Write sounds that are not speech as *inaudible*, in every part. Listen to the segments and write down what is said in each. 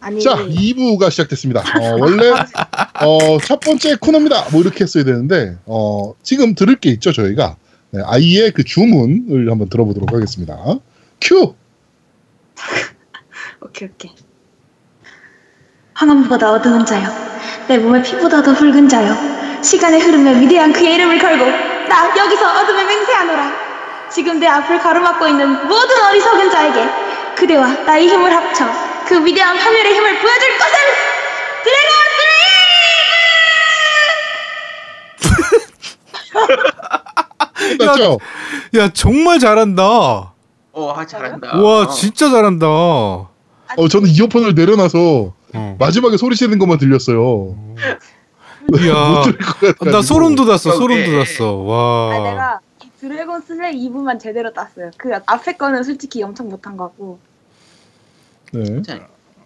아니 자, 2부가 시작됐습니다. 어, 원래 어, 첫 번째 코너입니다. 뭐 이렇게 했어야 되는데 어, 지금 들을 게 있죠, 저희가. 네, 아이의 그 주문을 한번 들어보도록 하겠습니다. 큐! *laughs* 오케이 오케이. 황혼보다 어두운 자여, 내 몸의 피보다 더 붉은 자여, 시간의 흐름에 위대한 그의 이름을 걸고 나 여기서 어둠에 맹세하노라. 지금 내 앞을 가로막고 있는 모든 어리석은 자에게 그대와 나의 힘을 합쳐 그 위대한 파멸의 힘을 보여줄 것을 드래곤 드림! 맞죠? 야 정말 잘한다. 어, 아, 잘한다. 와 어. 진짜 잘한다. 어. 어, 저는 이어폰을 내려놔서 마지막에 소리 지르는 것만 들렸어요. 이야. *laughs* 나 소름 돋았어. 소름. 돋았어. 와. 아 내가 이 드래곤 슬레이 2부만 제대로 땄어요. 그 앞에 거는 솔직히 엄청 못한 거고. 네.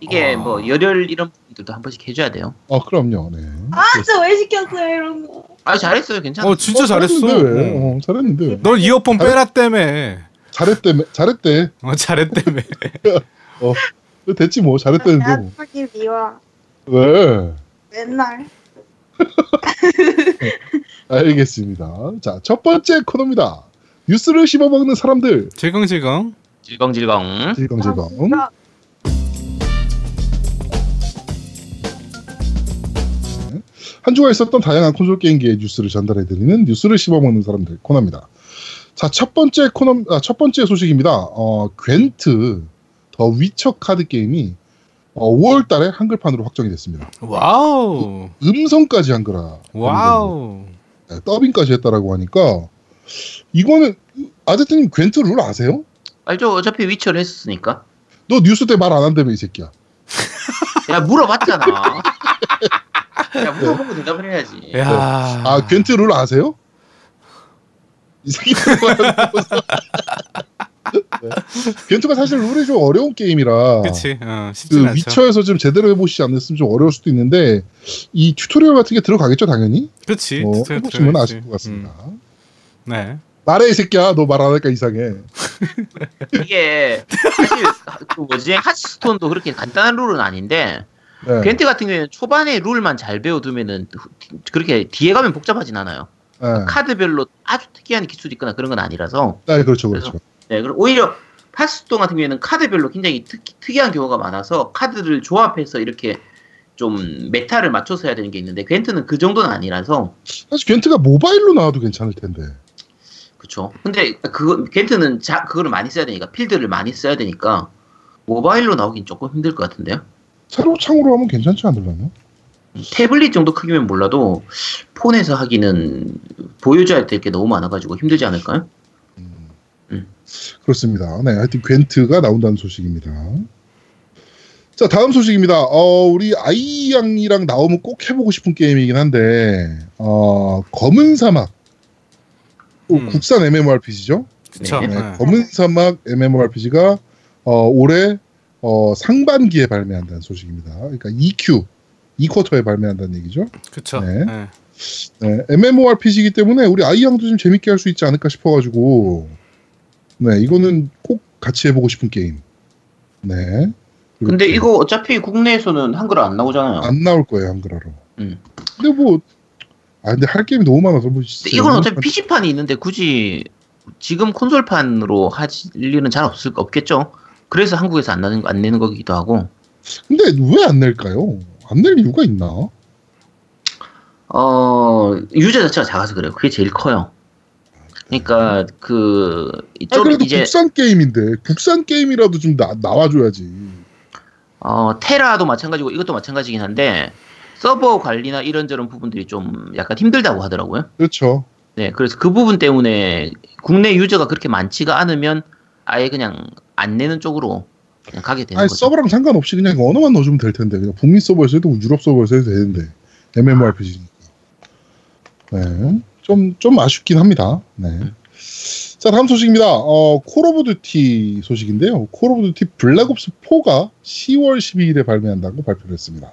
이게 아. 뭐 열혈 이런 분들도 한 번씩 해줘야 돼요. 아, 그럼요. 네. 아 진짜 왜 시켰어요 이런 거. 아 잘했어요, 괜찮아. 어 진짜 어, 잘했어. 잘했는데 왜? 어. 어, 잘했는데 왜? 넌 이어폰 빼라 때문에. 잘했대, 잘했대. 어 잘했다며. *laughs* 됐지 뭐, 잘했다는데 뭐. 하기 미워. 왜? 맨날. 알겠습니다. 자, 첫 번째 코너입니다. 뉴스를 씹어먹는 사람들. 질겅질겅. 질겅질겅. 질겅질겅. 아, 한 주가 있었던 다양한 콘솔 게임기의 뉴스를 전달해드리는 뉴스를 씹어먹는 사람들 코너입니다. 자, 첫 번째 코너, 아, 첫 번째 소식입니다. 어, Gwent The Witcher 카드 게임이 어, 5월 달에 한글판으로 확정이 됐습니다. 와우. 음성까지 한글화. 와우. 네, 더빙까지 했다라고 하니까 이거는 아제트님 괜트 룰 아세요? 알죠? 어차피 위쳐를 했으니까. 너 뉴스 때 말 안 한다며 이 새끼야. 야 물어봤잖아. 야 물어보고 대답을 해야지. 야. 아 괜트 룰 아세요? 이 새끼 네. 괜트가 사실 룰이 좀 어려운 게임이라 그치. 어, 쉽진 그 않죠. 위쳐에서 좀 제대로 해보시지 않았으면 좀 어려울 수도 있는데 이 tutorial 같은 게 들어가겠죠 당연히 그치. 어, 들어- 해보시면. 아실 것 같습니다 음, 네. 말해 이 새끼야 너 말 안 하니까 이상해 이게 사실 그 뭐지 하스스톤도 그렇게 간단한 룰은 아닌데 네. Gwent 같은 경우에는 초반에 룰만 잘 배워두면은 그렇게 뒤에 가면 복잡하진 않아요. 네. 카드별로 아주 특이한 기술이 있거나 그런 건 아니라서 네, 그렇죠 그렇죠 네, 그리고 오히려 하스스톤 같은 경우에는 카드별로 굉장히 특, 특이한 경우가 많아서 카드를 조합해서 이렇게 좀 meta를 맞춰서 해야 되는 게 있는데 Gwent는 그 정도는 아니라서 사실 Gwent가 모바일로 나와도 괜찮을 텐데 그쵸. 근데 그거 Gwent는 자 그거를 많이 써야 되니까 필드를 많이 써야 되니까 모바일로 나오긴 조금 힘들 것 같은데요. 세로 창으로 하면 괜찮지 않을라나? 태블릿 정도 크기면 몰라도 폰에서 하기는 보여줘야 될 게 너무 많아가지고 힘들지 않을까요? 음. 그렇습니다. 네, 하여튼 Gwent가 나온다는 소식입니다. 자, 다음 소식입니다. 어, 우리 아이 양이랑 나오면 꼭 해보고 싶은 게임이긴 한데, 어, 검은 사막. 또 음. 국산 MMORPG죠? 그쵸. 네. 네, 네. 검은 사막 MMORPG가 어, 올해 어, 상반기에 발매한다는 소식입니다. 그러니까 EQ, 2쿼터에 발매한다는 얘기죠. 그쵸. 네. 네. 네, MMORPG이기 때문에 우리 아이 양도 좀 재밌게 할 수 있지 않을까 싶어가지고, 네, 이거는 꼭 같이 해보고 싶은 게임. 네. 근데 또 이거 어차피 국내에서는 한글 안 나오잖아요. 안 나올 거예요, 한글화로. 음. 근데 뭐, 아, 근데 할 게임이 너무 많아서 뭐. 이건 어차피 PC판이 있는데 굳이 지금 콘솔판으로 할 일은 잘 없을 없겠죠. 그래서 한국에서 안 나는 안 내는 거기도 하고. 근데 왜 안 낼까요? 안 낼 이유가 있나? 어 유저 자체가 작아서 그래요. 그게 제일 커요. 그러니까 아, 그좀 그래도 이제 국산 게임인데, 국산 게임이라도 좀 나, 나와줘야지. 어 테라도 마찬가지고 이것도 마찬가지긴 한데 서버 관리나 이런저런 부분들이 좀 약간 힘들다고 하더라고요. 그렇죠. 네, 그래서 그 부분 때문에 국내 유저가 그렇게 많지가 않으면 아예 그냥 안 내는 쪽으로 그냥 가게 되는 아니, 거죠. 서버랑 상관없이 그냥 언어만 넣어주면 될 텐데. 그냥 북미 서버에서 해도 유럽 서버에서 해도 되는데. MMORPG니까. 네. 좀, 좀 아쉽긴 합니다. 네. 자, 다음 소식입니다. 어, Call of Duty 소식인데요. Call of Duty Black Ops 4가 10월 12일에 발매한다고 발표를 했습니다.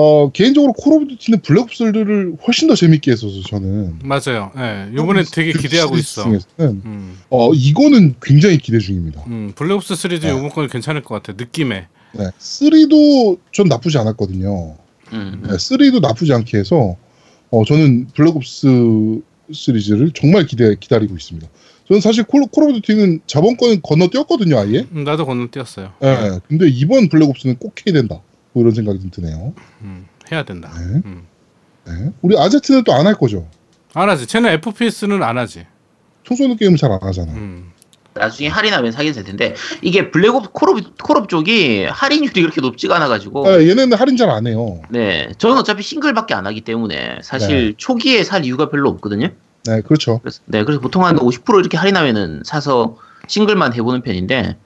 어, 개인적으로 Call of Duty는 Black Ops를 훨씬 더 재밌게 했어서 저는 맞아요. 예. 요번에 되게 기대하고 있어. 중에서는 음. 어, 이거는 굉장히 기대 중입니다. 음. Black Ops 시리즈 네. 요번 건 괜찮을 것 같아. 느낌에. 네. 3도 전 나쁘지 않았거든요. 음. 네, 3도 나쁘지 않게 해서 어, 저는 블랙옵스 시리즈를 정말 기대 기다리고 있습니다. 저는 사실 콜, 콜 오브 듀티는 저번 거는 건너뛰었거든요, 아예. 음, 나도 건너뛰었어요. 네. 근데 이번 블랙옵스는 꼭 해야 된다. 뭐 이런 생각이 좀 드네요. 음. 해야 된다. 네. 음. 네. 우리 아제트는 또 안 할 거죠. 안 하지. 쟤는 FPS는 안 하지. 총 쏘는 게임을 잘안 하잖아. 음. 나중에 할인하면 사긴 살 텐데 이게 블랙옵 콜옵 콜옵 쪽이 할인율이 그렇게 높지가 않아 가지고 아, 얘네는 할인 잘 안 해요. 네 저는 어차피 싱글밖에 안 하기 때문에 사실 초기에 살 이유가 별로 없거든요. 네, 그렇죠. 그래서 네 그래서 보통 한 50% 이렇게 할인하면은 사서 싱글만 해보는 편인데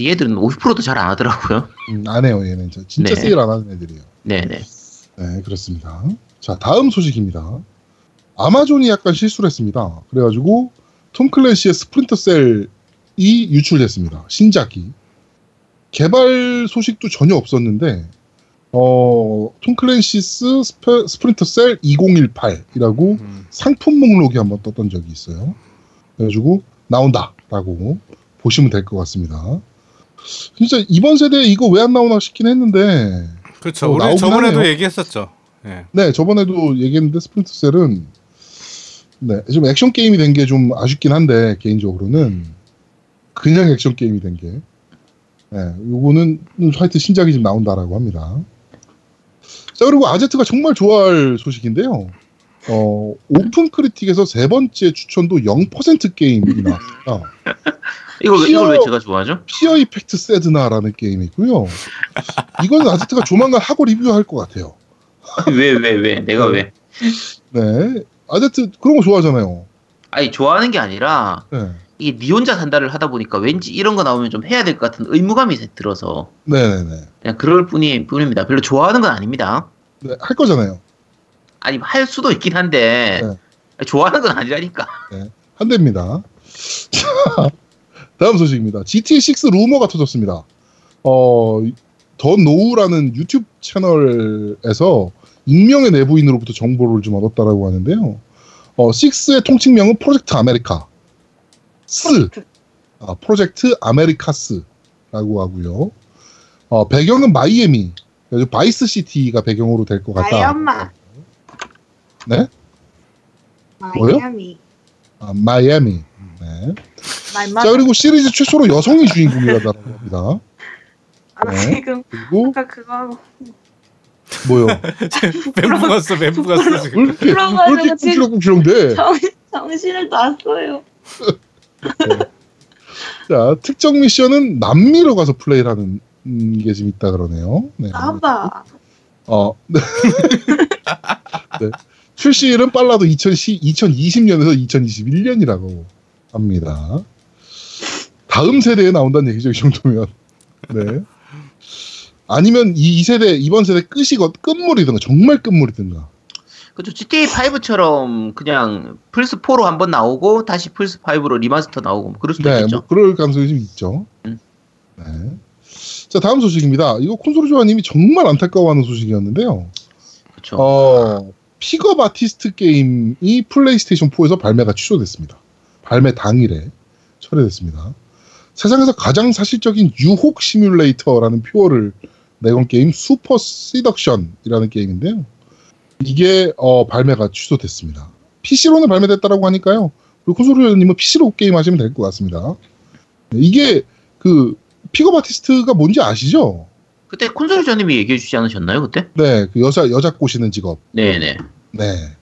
얘들은 50%도 잘 안 하더라고요. 음, 안 해요, 얘는. 진짜, 진짜 네. 세일 안 하는 애들이에요. 네네. 네, 그렇습니다. 자, 다음 소식입니다. 아마존이 약간 실수를 했습니다. 그래가지고 톰 클랜시의 스플린터 셀이 유출됐습니다. 신작이. 개발 소식도 전혀 없었는데, 어, 톰 클랜시스 스페- 스플린터 셀 2018이라고 음. 상품 목록이 한번 떴던 적이 있어요. 그래가지고 나온다라고 보시면 될 것 같습니다. 진짜 이번 세대에 이거 왜 안 나오나 싶긴 했는데, 그렇죠. 어, 우리 저번에도 하네요. 얘기했었죠. 예. 네, 저번에도 얘기했는데 스플린터 셀은 네, 좀 액션 게임이 된 게 좀 아쉽긴 한데 개인적으로는 그냥 액션 게임이 된 게. 네, 요거는 하여튼 신작이 지금 나온다라고 합니다. 자, 그리고 아제트가 정말 좋아할 소식인데요. 어, 오픈 크리틱에서 세 번째 추천도 0% 게임이 나왔습니다. *laughs* 이걸, 왜- 이걸 왜 피어- 제가 좋아하죠? 피어 이펙트 세드나라는 게임이 있고요. 이거는 아제트가 조만간 하고 리뷰할 것 같아요. *laughs* 왜 왜 왜 내가 왜? 네. 아제트 그런 거 좋아하잖아요. 아니 좋아하는 게 아니라 네. 이게 니 혼자 산다를 하다 보니까 왠지 이런 거 나오면 좀 해야 될 것 같은 의무감이 들어서 네네네. 그냥 그럴 뿐이 뿐입니다. 별로 좋아하는 건 아닙니다. 네, 할 거잖아요. 아니 할 수도 있긴 한데 네. 좋아하는 건 아니라니까. 한대입니다. *laughs* 자, 다음 소식입니다. GTA6 루머가 터졌습니다. 어, 더 노우라는 유튜브 채널에서 익명의 내부인으로부터 정보를 좀 얻었다라고 하는데요. 어, 6의 통칭명은 프로젝트 아메리카. 스. 아, 프로젝트 아메리카스라고 하고요. 어, 배경은 마이애미. 바이스 시티가 배경으로 될 것 같다. 마이 엄마. 네? 뭐요? 마이애미. 아, 마이애미. 네. 자 그리고 시리즈 최초로 여성이 주인공이라고 합니다. 아, 나 네. 지금 그리고 아까 그거 하고 뭐요? 멘붕 왔어. 멘붕 왔어 왜 지금. 이렇게 왜 이렇게? 정, 정신을 놨어요. 자 특정 미션은 남미로 가서 플레이를 하는 음, 게 지금 있다 그러네요. 네. 나봐. 어. *laughs* 네. 네. 출시일은 빨라도 2010, 2020년에서 2021년이라고 합니다. 다음 세대에 나온다는 얘기죠, 이 정도면. 네. 아니면 이, 이 세대, 이번 세대 끝이거, 끝물이든가, 정말 끝물이든가. 그죠 GTA 5처럼 그냥 플스 4로 한번 나오고 다시 플스 5로 리마스터 나오고 뭐 그럴 수도 네, 있겠죠. 뭐 그럴 가능성이 좀 있죠. 음. 네. 자, 다음 소식입니다. 이거 콘솔 조아님이 정말 안타까워하는 소식이었는데요. 그렇죠. 어, 픽업 아티스트 게임이 플레이스테이션 4에서 발매가 취소됐습니다. 발매 당일에 철회됐습니다. 세상에서 가장 사실적인 유혹 시뮬레이터라는 표어를 내건 게임 슈퍼 시덕션이라는 게임인데요. 이게 어, 발매가 취소됐습니다. PC로는 발매됐다라고 하니까요. 그리고 콘솔님은 PC로 게임 하시면 될 것 같습니다. 네, 이게 그 픽업 아티스트가 뭔지 아시죠? 그때 콘솔 전님이 얘기해 주지 않으셨나요 그때? 네, 그 여자 여자 꼬시는 직업. 네네. 네.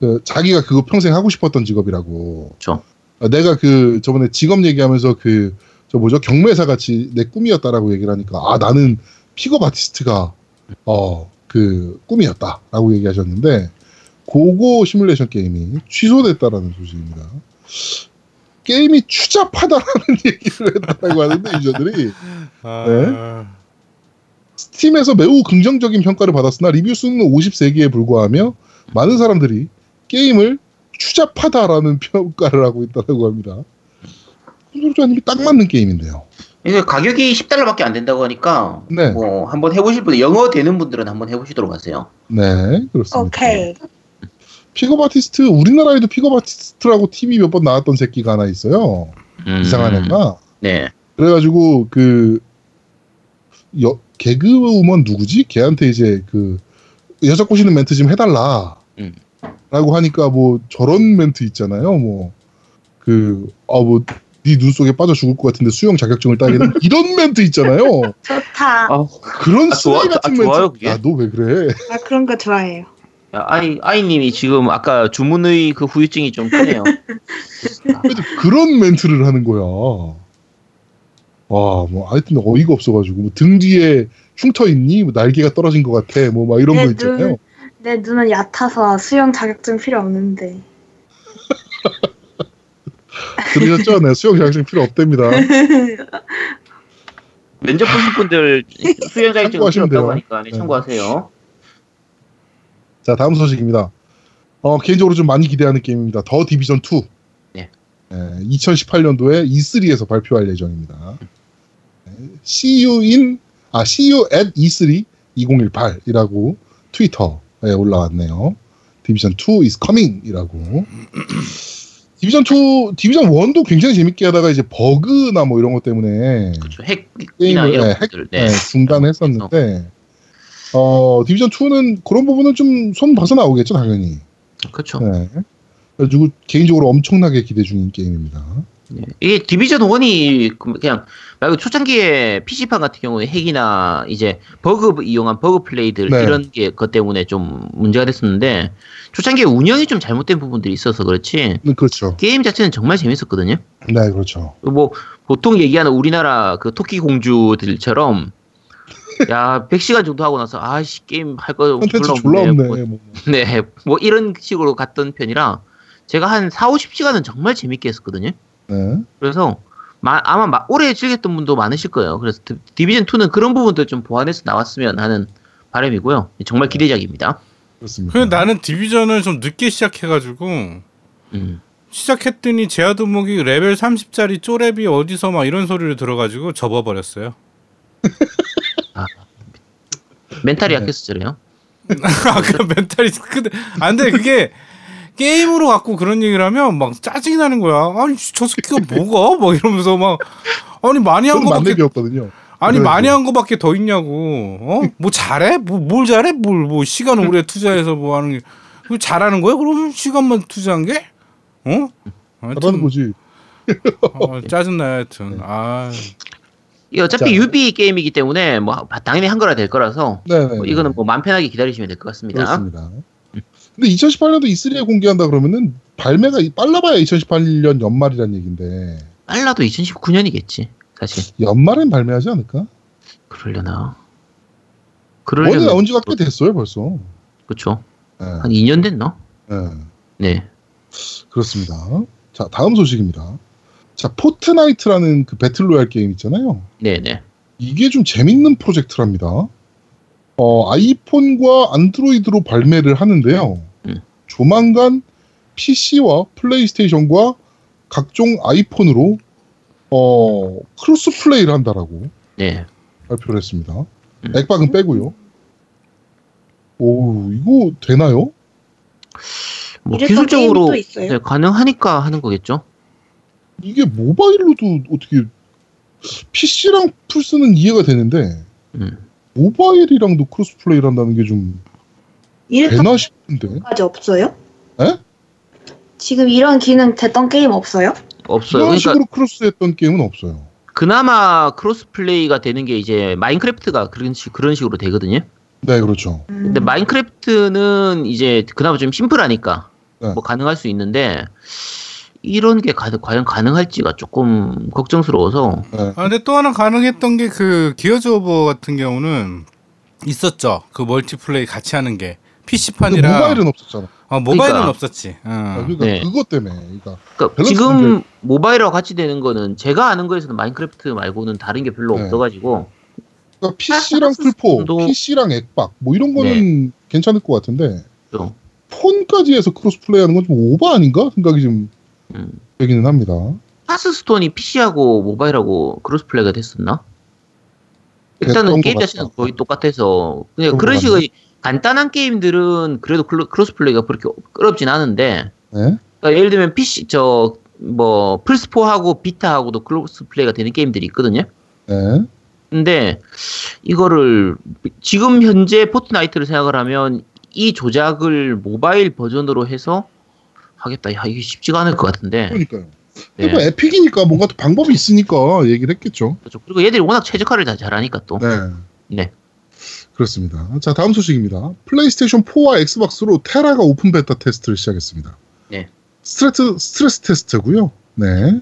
그 자기가 그거 평생 하고 싶었던 직업이라고. 그렇죠. 어, 내가 그 저번에 직업 얘기하면서 그 저 뭐죠 경매사 같이 내 꿈이었다라고 얘기를 하니까 아 나는 픽업 아티스트가 어 그 꿈이었다라고 얘기하셨는데 고고 시뮬레이션 게임이 취소됐다라는 소식입니다. 게임이 추잡하다라는 *laughs* 얘기를 했다고 하는데 유저들이 아, 스팀에서 매우 긍정적인 평가를 받았으나 리뷰 수는 53개에 불과하며 많은 사람들이 게임을 추잡하다라는 평가를 하고 있다고 합니다. 콘솔자님이 딱 맞는 게임인데요. 이게 가격이 10달러밖에 안 된다고 하니까 네. 뭐 한번 해보실 분 영어 되는 분들은 한번 해보시도록 하세요. 네, 그렇습니다. 오케이. 픽업 아티스트 우리나라에도 픽업 아티스트라고 TV 몇번 나왔던 새끼가 하나 있어요. 음, 이상한 애가. 네. 그래가지고 그 여, 개그우먼 누구지? 걔한테 이제 그 여자 꼬시는 멘트 좀 해달라. 음. 라고 하니까 뭐 저런 멘트 있잖아요. 뭐그어뭐네눈 속에 빠져 죽을 것 같은데 수영 자격증을 된 *laughs* 이런 멘트 있잖아요. 좋다. 아, 그런 아, 쓰레기 좋아- 같은 아, 멘트. 좋아요, 그게? 야너왜 그래? 아 그런 거 좋아해요. 야, 아이 아이님이 지금 아까 주문의 그 후유증이 좀 크네요. *laughs* 하여튼 그런 멘트를 하는 거야. 와, 뭐, 하여튼 어이가 없어가지고, 뭐 등 뒤에 흉터 있니? 뭐 날개가 떨어진 것 같아. 뭐, 막 이런 거 있잖아요. 눈, 내 눈은 얕아서 수영 자격증 필요 없는데. *laughs* 들으셨죠? 네, 수영 자격증 필요 없답니다. 면접 보실 분들 수영 자격증 필요 없다고 돼요. 하니까 네, 참고하세요. 자, 다음 소식입니다. 어, 개인적으로 좀 많이 기대하는 게임입니다. 더 디비전 2. 2018년도에 E3에서 발표할 예정입니다. 음. CU인 아 cu at e3 2018이라고 트위터에 올라왔네요. 디비전 2 is coming이라고. 디비전 2, 디비전 1도 굉장히 재밌게 하다가 이제 버그나 뭐 이런 것 때문에 그쵸, 핵, 게임을 네, 핵, 네. 네, 중단했었는데 어 디비전 2는 그런 부분은 좀 손봐서 나오겠죠 당연히. 그렇죠. 네. 그래가지고 개인적으로 엄청나게 기대 중인 게임입니다. 네. 이게 디비전 1이 그냥 말고 초창기에 PC판 같은 경우에 핵이나 이제 버그 이용한 버그 플레이들 네. 이런 게 것 때문에 좀 문제가 됐었는데 초창기에 운영이 좀 잘못된 부분들이 있어서 그렇지 네, 그렇죠. 게임 자체는 정말 재밌었거든요. 네, 그렇죠. 뭐 보통 얘기하는 우리나라 그 토끼 공주들처럼 야 100시간 정도 하고 나서 아씨 게임 할 거 졸라. 없네. 뭐, 뭐. 네, 뭐 이런 식으로 갔던 편이라 제가 한 4, 50시간은 정말 재밌게 했었거든요. 네. 그래서 마- 아마 마- 오래 즐겼던 분도 많으실 거예요. 그래서 디- 디비전 2는 그런 부분들 좀 보완해서 나왔으면 하는 바람이고요. 정말 기대작입니다. 그렇습니다. 나는 디비전을 좀 늦게 시작해가지고 음. 시작했더니 제아도목이 레벨 30짜리 쪼렙이 어디서 막 이런 소리를 들어가지고 접어버렸어요. *laughs* 멘탈이 네. 약해서 저래요. *laughs* 아, 그 멘탈이 근데 안돼 그게 게임으로 갖고 그런 얘기를 하면 막 짜증이 나는 거야. 아니 저 새끼가 뭐가? 막 이러면서 막 아니 많이 한 거밖에 만렙이었거든요. 아니 그래가지고. 많이 한 거밖에 더 있냐고. 어? 뭐 잘해? 뭐 뭘 잘해? 뭘 뭐 시간 오래 투자해서 뭐 하는 게 잘하는 거야? 그럼 시간만 투자한 게? 어? 잘하는 거지. 어, 짜증나 하여튼. 아. 이 어차피 자. 유비 게임이기 때문에 뭐 당연히 한 거라 될 거라서 네, 네. 뭐 이거는 뭐 마음 편하게 기다리시면 될 것 같습니다. 그렇습니다. 근데 2018년도 E3에 공개한다 그러면은 발매가 이- 빨라봐야 2018년 연말이란 얘기인데 빨라도 2019년이겠지. 사실 연말엔 발매하지 않을까? 그러려나. 원래 그러려면 나온 지가 꽤 됐어요 벌써. 그렇죠. 네. 한 2년 됐나? 네. 네. 그렇습니다. 자, 다음 소식입니다. 자, 포트나이트라는 그 배틀로얄 게임 있잖아요. 네, 네. 이게 좀 재밌는 프로젝트랍니다. 어, 아이폰과 안드로이드로 발매를 하는데요. 음. 조만간 PC와 플레이스테이션과 각종 아이폰으로 어, 크로스 플레이를 한다라고 네. 발표를 했습니다. 음. 액박은 빼고요. 오, 이거 되나요? 뭐 기술적으로? 네, 가능하니까 하는 거겠죠. 이게 모바일로도 어떻게 PC랑 플스는 이해가 되는데 음. 모바일이랑도 크로스 플레이를 한다는 게 좀 되나 싶은데. 까지 없어요? 에? 지금 이런 기능 됐던 게임 없어요? 없어요. 이런 그러니까 식으로 크로스했던 게임은 없어요. 그나마 cross play가 되는 게 이제 마인크래프트가 그런 식 그런 식으로 되거든요. 네, 그렇죠. 음. 근데 마인크래프트는 이제 그나마 좀 심플하니까 네. 뭐 가능할 수 있는데 이런 게 가, 과연 가능할지가 조금 걱정스러워서 네. 아, 근데 또 하나 가능했던 게 그 기어즈 오브 워 같은 경우는 있었죠. 그 multiplay 같이 하는 게 PC판이랑 모바일은 없었잖아. 어, 모바일은 그러니까. 없었지. 어. 그러니까 네. 그것 때문에. 그러니까 그러니까 지금 문제. 모바일하고 같이 되는 거는 제가 아는 거에서는 마인크래프트 말고는 다른 게 별로 네. 없어가지고 그러니까 PC랑 플포, 도- PC랑 액박 뭐 이런 거는 괜찮을 것 같은데 좀 폰까지 해서 cross play하는 건 좀 오버 아닌가 생각이 좀 음. 되기는 합니다. 하스스톤이 PC하고 모바일하고 cross play가 됐었나? 일단은 게임 것 자체는. 거의 똑같아서 그냥 그런 식의 간단한 게임들은 그래도 크로- cross play가 그렇게 어렵진 않은데 네. 그러니까 예를 들면 PC 저 뭐 플스4하고 비타하고도 cross play가 되는 게임들이 있거든요. 네. 근데 이거를 지금 현재 포트나이트를 생각을 하면 이 조작을 모바일 버전으로 해서 하겠다. 야, 이게 쉽지가 않을 것 같은데. 그러니까요. 네. 그래도 에픽이니까 뭔가 또 방법이 있으니까 얘기를 했겠죠. 그렇죠. 그리고 얘들이 워낙 최적화를 다 잘하니까 또. 네. 네. 그렇습니다. 자, 다음 소식입니다. 플레이스테이션 4와 엑스박스로 테라가 open beta test를 시작했습니다. 네. 스트레스, stress test고요. 네.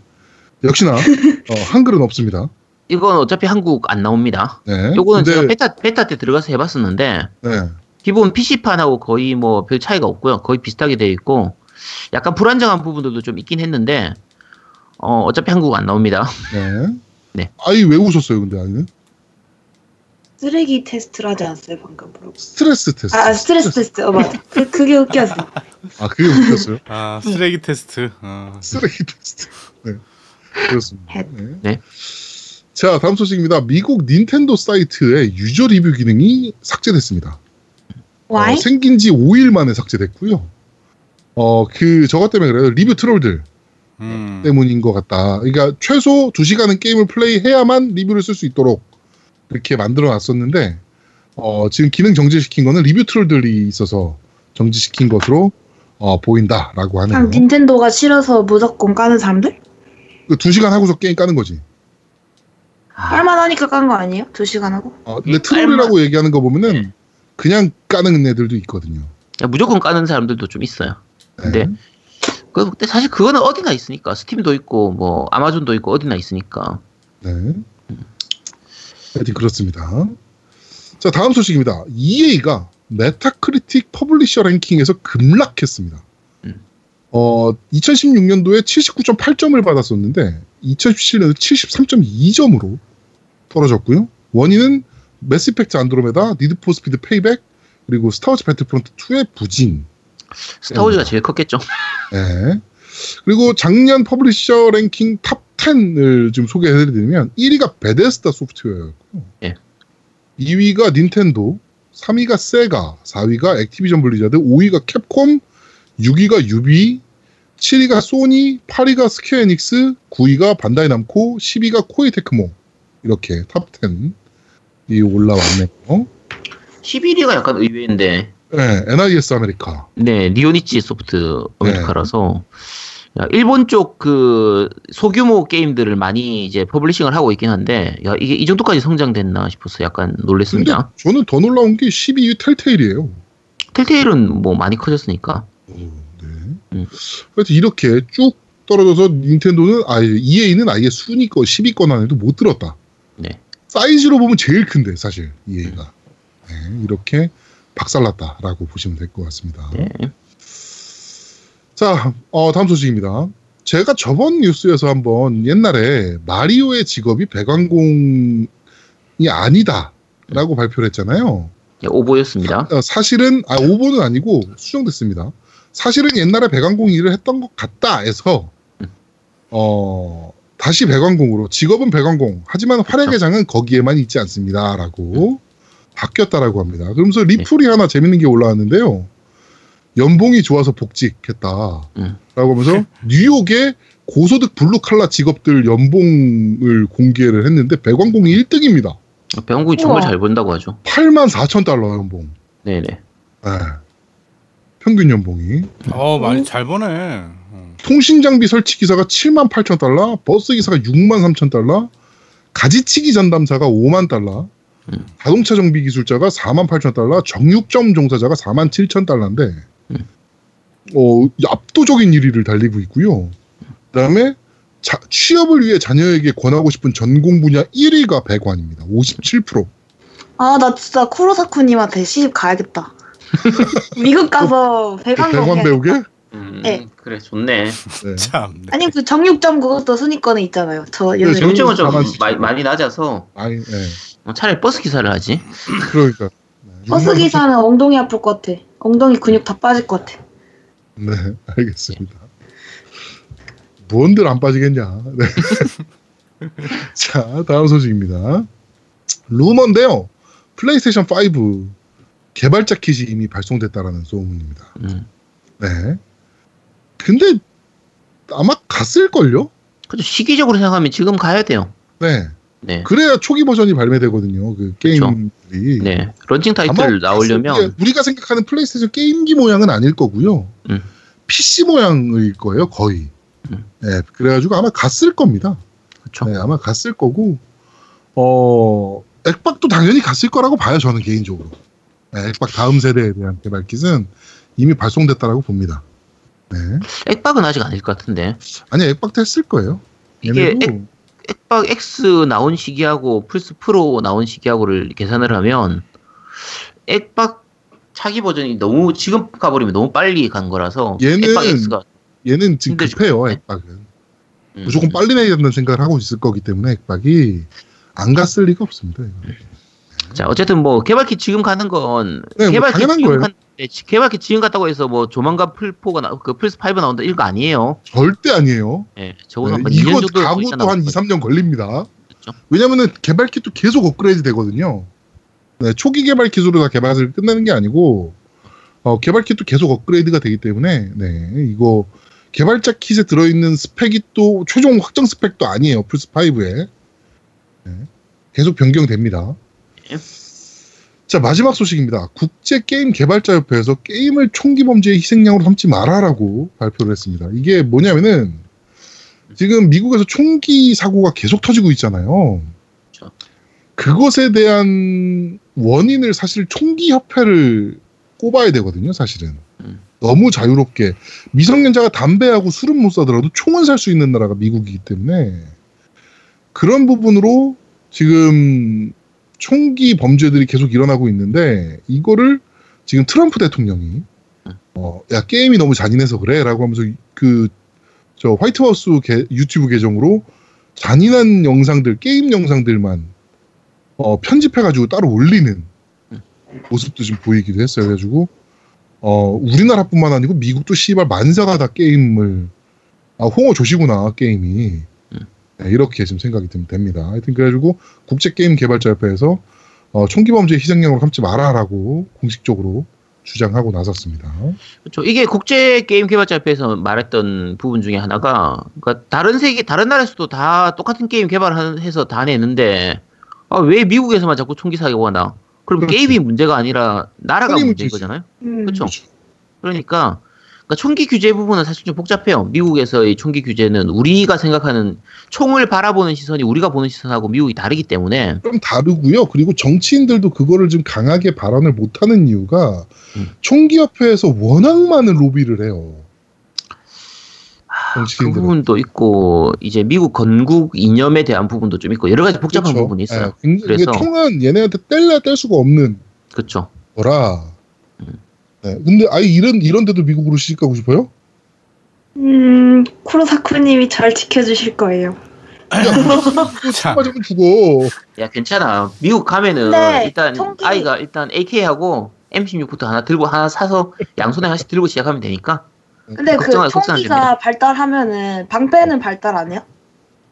역시나 어, 한글은 없습니다. 이건 어차피 한국 안 나옵니다. 네. 요거는 근데- 제가 베타, 베타 때 들어가서 해봤었는데, 네. 기본 PC판하고 거의 뭐 별 차이가 없고요. 거의 비슷하게 되어 있고, 약간 불안정한 부분들도 좀 있긴 했는데, 어, 어차피 한국 안 나옵니다. 네. *laughs* 네. 아이 왜 웃었어요, 근데 아이는? 쓰레기 테스트를 하지 않았어요 방금 뭐라고? stress test. 아, 아 stress test 어 맞아 그, 그게 웃겼어 아, 그게 웃겼어요. *laughs* 아 쓰레기 테스트. 어. 쓰레기 테스트. 네. 그렇습니다. 헷. 네. 네. 자, 다음 소식입니다. 미국 닌텐도 사이트의 user 리뷰 기능이 삭제됐습니다. 어, 생긴 지 5일 만에 삭제됐고요. 어, 그, 저것 때문에 그래요. 리뷰 troll들 음. 때문인 것 같다. 그러니까 최소 2시간은 게임을 플레이해야만 리뷰를 쓸 수 있도록 이렇게 만들어 놨었는데, 어, 지금 기능 정지시킨 거는 리뷰 troll들이 있어서 정지시킨 것으로 어, 보인다라고 그냥 하네요. 닌텐도가 싫어서 무조건 까는 사람들? 그 2시간 하고서 게임 까는 거지. 아, 할만하니까 깐 거 아니에요? 두 시간 하고? 어, 근데 음, troll이라고 얘기하는 거 보면은 네. 그냥 까는 애들도 있거든요. 무조건 까는 사람들도 좀 있어요. 네. 근데 그 근데 사실 그거는 어디나 있으니까 스팀도 있고 뭐 아마존도 있고 어디나 있으니까 네. 하여튼 그렇습니다. 자, 다음 소식입니다. EA가 메타크리틱 publisher 랭킹에서 급락했습니다. 음. 어, 2016년도에 79.8점을 받았었는데 2017년에 73.2점으로 떨어졌고요. 원인은 매스 이펙트 안드로메다, 니드포 스피드 페이백, 그리고 스타워즈 배틀프론트 2의 부진. 스타워즈가 제일 컸겠죠. 네. 그리고 작년 publisher 랭킹 top 10을 좀 소개해드리면 1위가 베데스다 소프트웨어였고요. 예. 2위가 닌텐도, 3위가 세가, 4위가 액티비전 블리자드, 5위가 캡콤, 6위가 유비, 7위가 소니, 8위가 스퀘어 에닉스, 9위가 반다이 남코, 10위가 코에이 테크모 이렇게 top 10이 올라왔네요. 11위가 약간 의외인데 네, NIS 아메리카. 네 니폰이치 소프트 아메리카라서 야, 일본 쪽 그 소규모 게임들을 많이 이제 publishing을 하고 있긴 한데 야 이게 이 정도까지 성장됐나 싶어서 약간 놀랬습니다. 저는 더 놀라운 게 12위 텔테일이에요. 텔테일은 뭐 많이 커졌으니까 오, 네. 음. 그래서 이렇게 쭉 떨어져서 닌텐도는 아예 EA는 아예 순위권 10위권 안에도 못 들었다. 네. 사이즈로 보면 제일 큰데 사실 EA가 네, 이렇게 박살났다라고 보시면 될 것 같습니다. 네. 자, 어, 다음 소식입니다. 제가 저번 뉴스에서 한번 옛날에 마리오의 직업이 배관공이 아니다라고 발표를 했잖아요. 네, 오보였습니다. 어, 사실은 아 오보는 아니고 수정됐습니다. 사실은 옛날에 배관공 일을 했던 것 같다 해서 어 다시 배관공으로 직업은 배관공 하지만 활약의 장은 거기에만 있지 않습니다라고 바뀌었다라고 합니다. 그러면서 리플이 하나 재밌는 게 올라왔는데요. 연봉이 좋아서 복직했다라고 음. 하면서 뉴욕의 고소득 블루 칼라 직업들 연봉을 공개를 했는데 배관공이 1등입니다. 배관공이 정말 우와. 잘 번다고 하죠. 8만 4천 달러 연봉. 네네. 네. 평균 연봉이 어 많이 잘 버네. 어. 통신 장비 설치 기사가 7만 8천 달러, 버스 기사가 6만 3천 달러, 가지치기 전담사가 5만 달러, 음. 자동차 정비 기술자가 4만 8천 달러, 정육점 종사자가 4만 7천 달러인데 음. 어, 압도적인 1위를 달리고 있고요. 그다음에 자- 취업을 위해 자녀에게 권하고 싶은 전공 분야 1위가 배관입니다. 57%. 아 나 진짜 쿠로사쿠님한테 시집 가야겠다 *laughs* 미국 가서 배관 배관 공부 배우게? 음, 네. 그래 좋네. 네. 참. 네. 아니 그 정육점 그것도 순위권에 있잖아요 저 네, 요새 정- 정점은 좀 많이, 많이 낮아서 아니, 네. 어, 차라리 버스 기사를 하지. 그러니까. *laughs* 버스 기사는 엉덩이 아플 것 같아 엉덩이 근육 다 빠질 것 같아 네, 알겠습니다. 무언들 안 빠지겠냐. 네. *laughs* 자, 다음 소식입니다. 루머인데요. 플레이스테이션 5 개발자 kit이 이미 발송됐다라는 소문입니다. 음. 네. 근데 아마 갔을걸요? 그죠 시기적으로 생각하면 지금 가야 돼요. 네. 네. 그래야 초기 버전이 발매되거든요. 그 게임들이. 네. 런칭 타이틀 나오려면 우리가 생각하는 플레이스테이션 게임기 모양은 아닐 거고요. 음. PC 모양일 거예요, 거의. 음. 네, 그래가지고 아마 갔을 겁니다. 그렇죠. 네, 아마 갔을 거고, 어, 액박도 당연히 갔을 거라고 봐요, 저는 개인적으로. 네, 액박 다음 세대에 대한 개발 킷은 이미 발송됐다라고 봅니다. 네. 액박은 아직 아닐 것 같은데. 아니, 액박도 했을 거예요. 이게 얘 액박 X 나온 시기하고 플스 프로 나온 시기하고를 계산을 하면 액박 차기 버전이 너무 지금 가버리면 너무 빨리 간 거라서 얘는 X가 얘는 지금. 급해요, 네. 액박은. 음, 무조건 빨리 내야 된다는 생각을 하고 있을 거기 때문에 액박이 안 갔을 리가 없습니다. 이거. 자 어쨌든 뭐 개발키 지금 가는 건 네, 뭐 개발키 당연한 지금. 간 네, 개발키 지금 갔다고 해서 뭐 조만간 풀4가 나, 그 플스 5 나온다 이런 거 아니에요. 절대 아니에요. 예, 적어도 네, 한 이거 2년 정도 가고 또한 2, 3년 걸립니다. 그렇죠. 왜냐면은 개발 킷도 계속 업그레이드 되거든요. 네, 초기 개발 킷으로 다 개발을 끝내는 게 아니고 어, 개발 킷도 계속 업그레이드가 되기 때문에 네, 이거 개발자 킷에 들어있는 스펙이 또 최종 확정 스펙도 아니에요. 플스 5에 네, 계속 변경됩니다. 예. 자 마지막 소식입니다. 국제 게임 개발자 협회에서 게임을 총기 범죄의 희생양으로 삼지 마라라고 발표를 했습니다. 이게 뭐냐면은 지금 미국에서 총기 사고가 계속 터지고 있잖아요. 그렇죠. 그것에 대한 원인을 사실 총기 협회를 꼽아야 되거든요, 사실은. 음. 너무 자유롭게 미성년자가 담배하고 술은 못 사더라도 총은 살 수 있는 나라가 미국이기 때문에 그런 부분으로 지금 총기 범죄들이 계속 일어나고 있는데 이거를 지금 트럼프 대통령이 음. 어, 야 게임이 너무 잔인해서 그래라고 하면서 그 저 화이트하우스 게- 유튜브 계정으로 잔인한 영상들 게임 영상들만 어, 편집해가지고 따로 올리는 모습도 좀 보이기도 했어요. 그래가지고 어, 우리나라뿐만 아니고 미국도 씨발 만사가 다 게임을 아 홍어 조시구나 게임이 네, 이렇게 지금 생각이 좀 됩니다. 하여튼 그래가지고 국제 게임 개발자 협회에서 어, 총기 범죄 희생양으로 삼지 마라라고 공식적으로 주장하고 나섰습니다. 그렇죠. 이게 국제 게임 개발자 협회에서 말했던 부분 중에 하나가 그러니까 다른 세계 다른 나라에서도 다 똑같은 게임 개발해서 다 내는데 아, 왜 미국에서만 자꾸 총기 사고가 나? 그럼 그렇죠. 게임이 문제가 아니라 나라가 문제인. 거잖아요. 음. 그렇죠. 그러니까, 그러니까 총기 규제 부분은 사실 좀 복잡해요. 미국에서의 총기 규제는 우리가 생각하는 총을 바라보는 시선이 우리가 보는 시선하고 미국이 다르기 때문에 좀 다르고요. 그리고 정치인들도 그거를 좀 강하게 발언을 못하는 이유가 음. 총기협회에서 워낙 많은 로비를 해요. 그 정치인들은. 부분도 있고 이제 미국 건국 이념에 대한 부분도 좀 있고 여러 가지 복잡한 그렇죠. 부분이 있어요. 예, 굉장히 그래서- 총은 얘네한테 뗄래야 뗄 수가 없는 그렇죠. 거라. 음. 네, 근데 아예 이런 이런 데도 미국으로 시집 가고 싶어요? 음, 쿠로사쿠님이 잘 지켜주실 거예요. 자, 맞으면 죽어. 야 괜찮아. 미국 가면은 네, 일단 총기- 아이가 일단 AK하고 M16부터 하나 들고 하나 사서 양손에 하나씩 들고 시작하면 되니까. 근데 그 총기가. 발달하면은 방패는 발달 안 해요?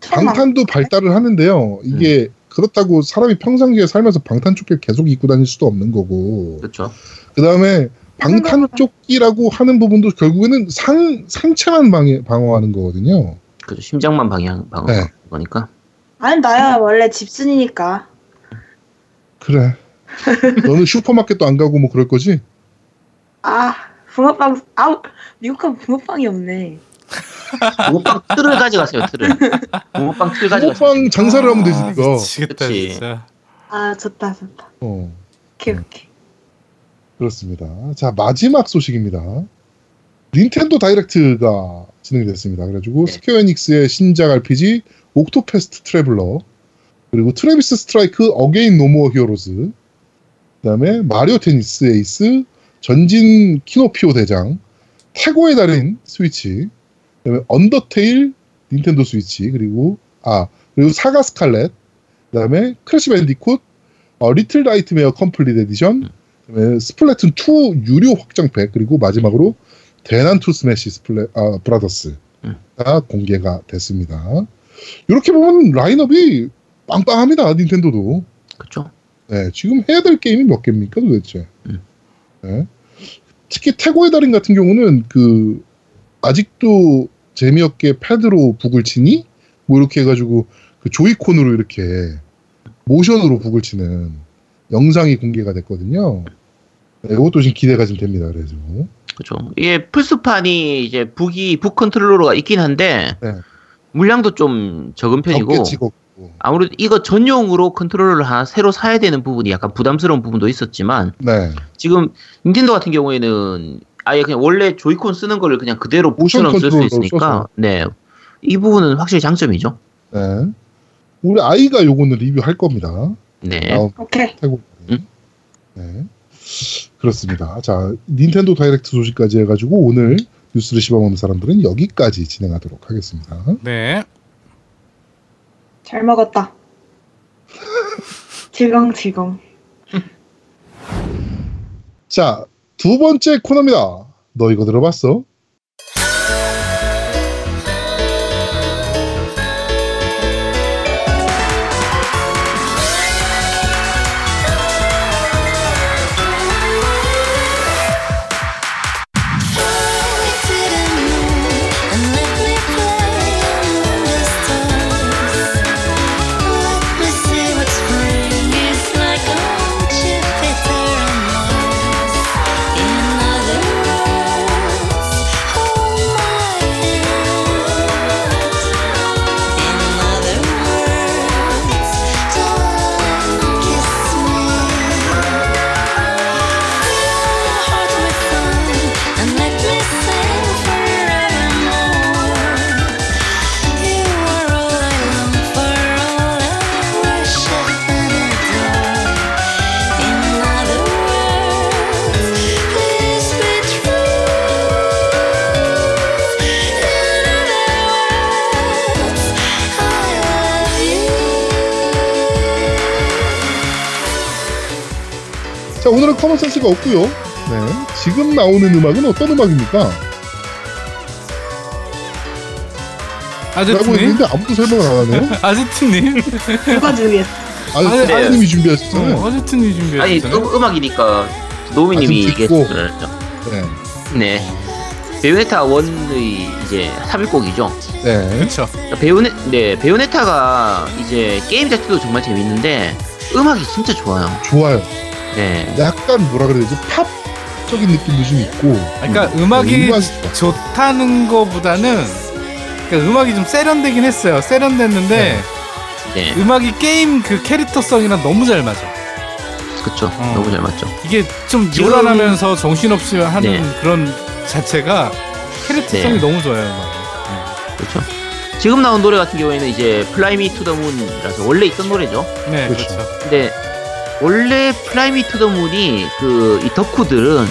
방탄도 발달을 하는데요. 이게 음. 그렇다고 사람이 평상시에 살면서 방탄 조끼를 계속 입고 다닐 수도 없는 거고. 그렇죠. 그 다음에 방탄 조끼라고 하는 부분도 결국에는 상 상체만 방해, 방어하는 거거든요. 그렇죠. 심장만 방향 방어 네. 거니까. 아니 나야 원래 집순이니까. 그래. 너는 슈퍼마켓도 안 가고 뭐 그럴 거지? 아 붕어빵 아 미국 가면 붕어빵이 없네. 붕어빵 틀을 가져가세요. 틀을. 붕어빵 틀 가져가세요. 붕어빵 장사를 하면 되지 아, 니가. 미치겠다 그치. 진짜. 아 좋다 좋다. 어, 오케이 네. 오케이. 그렇습니다. 자 마지막 소식입니다. 닌텐도 다이렉트가 진행이 됐습니다. 그래가지고 네. 스퀘어 에닉스의 신작 RPG 옥토패스 트래블러 그리고 트래비스 스트라이크 어게인 노모어 히어로즈 그다음에 마리오 테니스 에이스 전진 키노피오 대장 태고의 달인 스위치 그다음에 언더테일 닌텐도 스위치 그리고 아 그리고 사가 스칼렛 그다음에 크래시 밴디콧 어, Little Nightmare Complete Edition 그다음에 스플래툰 2 유료 확장팩 그리고 마지막으로 대난투 스매시 스플레 아 브라더스 가 공개가 됐습니다. 이렇게 보면 라인업이 빵빵합니다. 닌텐도도. 그렇죠. 네, 지금 해야 될 게임이 몇 개입니까 도대체? 음. 네. 특히 태고의 달인 같은 경우는 그 아직도 재미없게 패드로 북을 치니 뭐 이렇게 해가지고 그 조이콘으로 이렇게 모션으로 북을 치는 영상이 공개가 됐거든요. 네, 이것도 지금 기대가 좀 됩니다. 그래서 그렇죠. 이게 플스판이 이제 북이 북 컨트롤러가 있긴 한데 네. 물량도 좀 적은 편이고 아무래도 이거 전용으로 컨트롤러를 하나 새로 사야 되는 부분이 약간 부담스러운 부분도 있었지만 네, 지금 닌텐도 같은 경우에는 아예 그냥 원래 조이콘 쓰는 거를 그냥 그대로 북처럼 쓸 수 있으니까. 네. 이 부분은 확실히 장점이죠. 네. 우리 아이가 요거는 리뷰할 겁니다. 네. 오케이. 태국. 음? 네. 그렇습니다. 자, 닌텐도 다이렉트 소식까지 해가지고 오늘 뉴스를 씹어먹는 사람들은 여기까지 진행하도록 하겠습니다. 네. 잘 먹었다. *laughs* 질겅질겅. 자, 두 번째 코너입니다. 너 이거 들어봤어? 센스가 없고요. 네, 지금 나오는 음악은 어떤 음악입니까? 라고 아제트님? 했는데 아무도 설명을 안 하네요. *laughs* 아제트님? 누가 준비했어? 아니, 아니, 사장님이 준비하셨잖아요. 어, 아제트님 아니 준비했잖아요. 음, 악이니까 노미님이 아, 좀 듣고. 얘기했죠. 네. 네. 베요네타 1의 이제 3일곡이죠. 네. 그렇죠. 베요네, 네, 베요네타가 이제 게임 자체도 정말 재밌는데 음악이 진짜 좋아요. 좋아요. 네. 약간 뭐라 그래야 되지? 팝 적인 느낌도 좀 있고. 그러니까 음, 음악이 네. 좋다는 거보다는 그러니까 음악이 좀 세련되긴 했어요. 세련됐는데 네. 음악이 게임 그 캐릭터성이랑 너무 잘 맞아. 그쵸. 어. 너무 잘 맞죠. 이게 좀 지금- 요란하면서 정신없이 하는 네. 그런 자체가 캐릭터성이 네. 너무 좋아요. 음악이. 그렇죠. 지금 나온 노래 같은 경우에는 이제 Fly Me to the Moon이라서 원래 있던 노래죠. 네, 그렇죠. 그렇죠. 근데 원래 Fly Me to the Moon이 그 이 덕후들은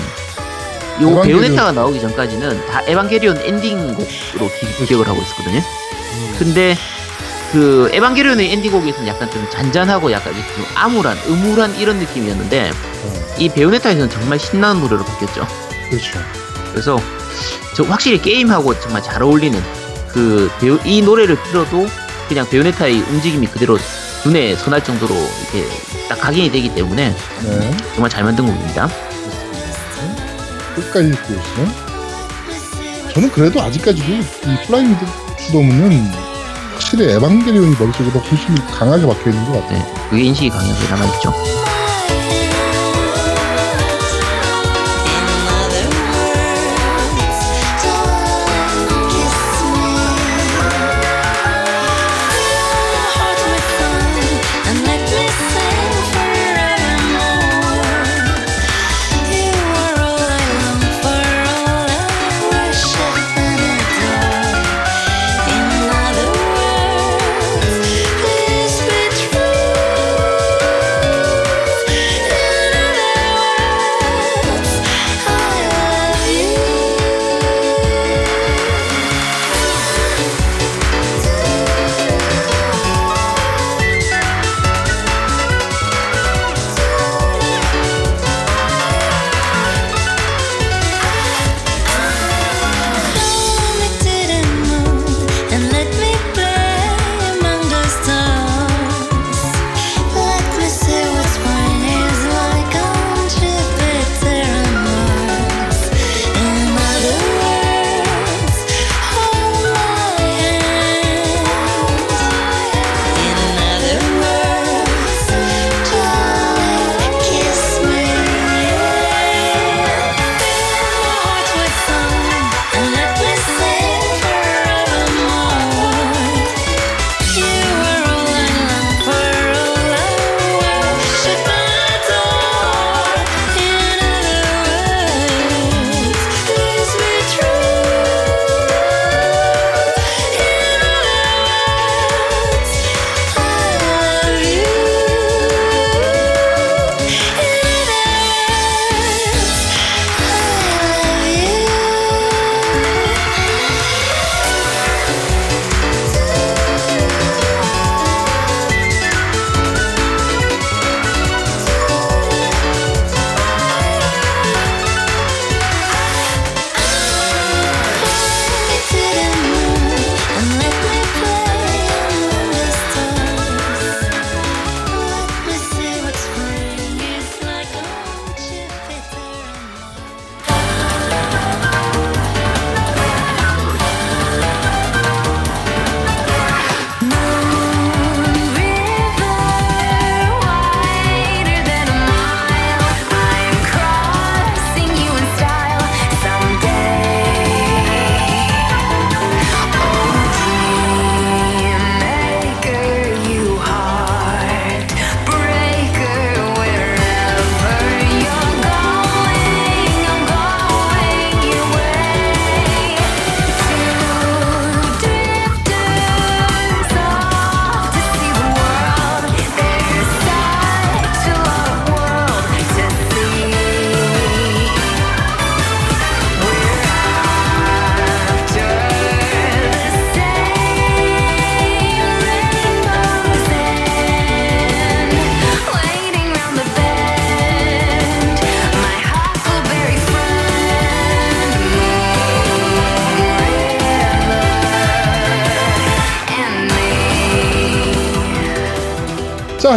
요. 베요네타가 나오기 전까지는 다 에반게리온 엔딩곡으로 기, 기억을 하고 있었거든요. 음. 근데 그 에반게리온의 엔딩곡에서는 약간 좀 잔잔하고 약간 좀 암울한, 음울한 이런 느낌이었는데 어, 이 베요네타에서는 정말 신나는 노래로 바뀌었죠. 그렇죠. 그래서 저 확실히 게임하고 정말 잘 어울리는 그 이 노래를 들어도 그냥 베요네타의 움직임이 그대로 눈에 선할 정도로 이렇게 딱 각인이 되기 때문에 네. 정말 잘 만든 곡입니다. 끝까지 듣고 있어요. 저는 그래도 아직까지도 이 플라잉 투더문은 확실히 에반게리온이 머릿속에 훨씬 강하게 박혀 있는 것 같아요. 네, 그게 인식이 강하게 남아있죠.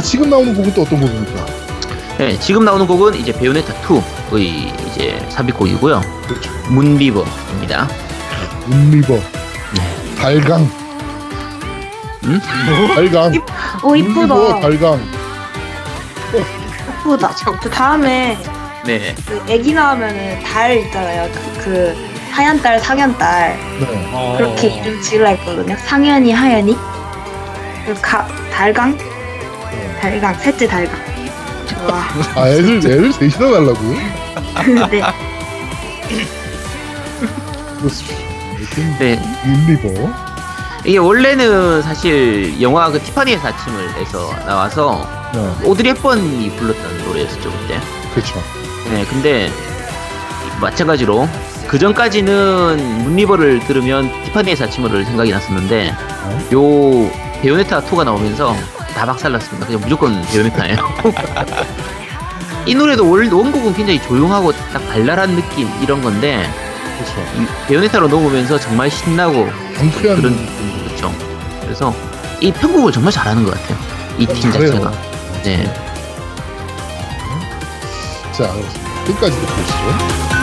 자, 지금 나오는 곡은 또 어떤 곡입니까? 네, 지금 나오는 곡은 이제 베요네타 2의 이제 삽입곡이고요. 그렇죠. 문리버입니다. 운리버, 네. 달강. 음? 달강. 오 이쁘다. 달강. 이쁘다. 그 다음에 네. 그 애기 나오면은 달 있잖아요. 그, 그 하얀 딸, 상현 딸 네. 어. 그렇게 이름 지으려 했거든요. 상현이, 하연이. 그 가, 달강, 달강, 셋째 달강. 와, 아, 애들, 애들 셋이나 달라고? *laughs* 네. 그렇습니다. 하여튼, 네. 운리버. 이게 원래는 사실 영화 그 티파니의 사침을에서 나와서 네. 오드리 헵번이 불렀던 노래였었죠 그때. 그렇죠. 네, 근데 마찬가지로 그 전까지는 문리버를 들으면 티파니의 사침을 생각이 났었는데 어? 요 베요네타 2가 나오면서 다 박살났습니다. 그냥 무조건 베요네타예요. *laughs* 이 노래도 원, 원곡은 굉장히 조용하고 딱 발랄한 느낌 이런 건데 그렇죠. 이 베요네타로 녹으면서 정말 신나고 경쾌한 그런 느낌 그렇죠. 그래서 이 편곡을 정말 잘하는 것 같아요. 이 팀. 자체가. 네. 자, 그렇습니다. 끝까지 오시죠.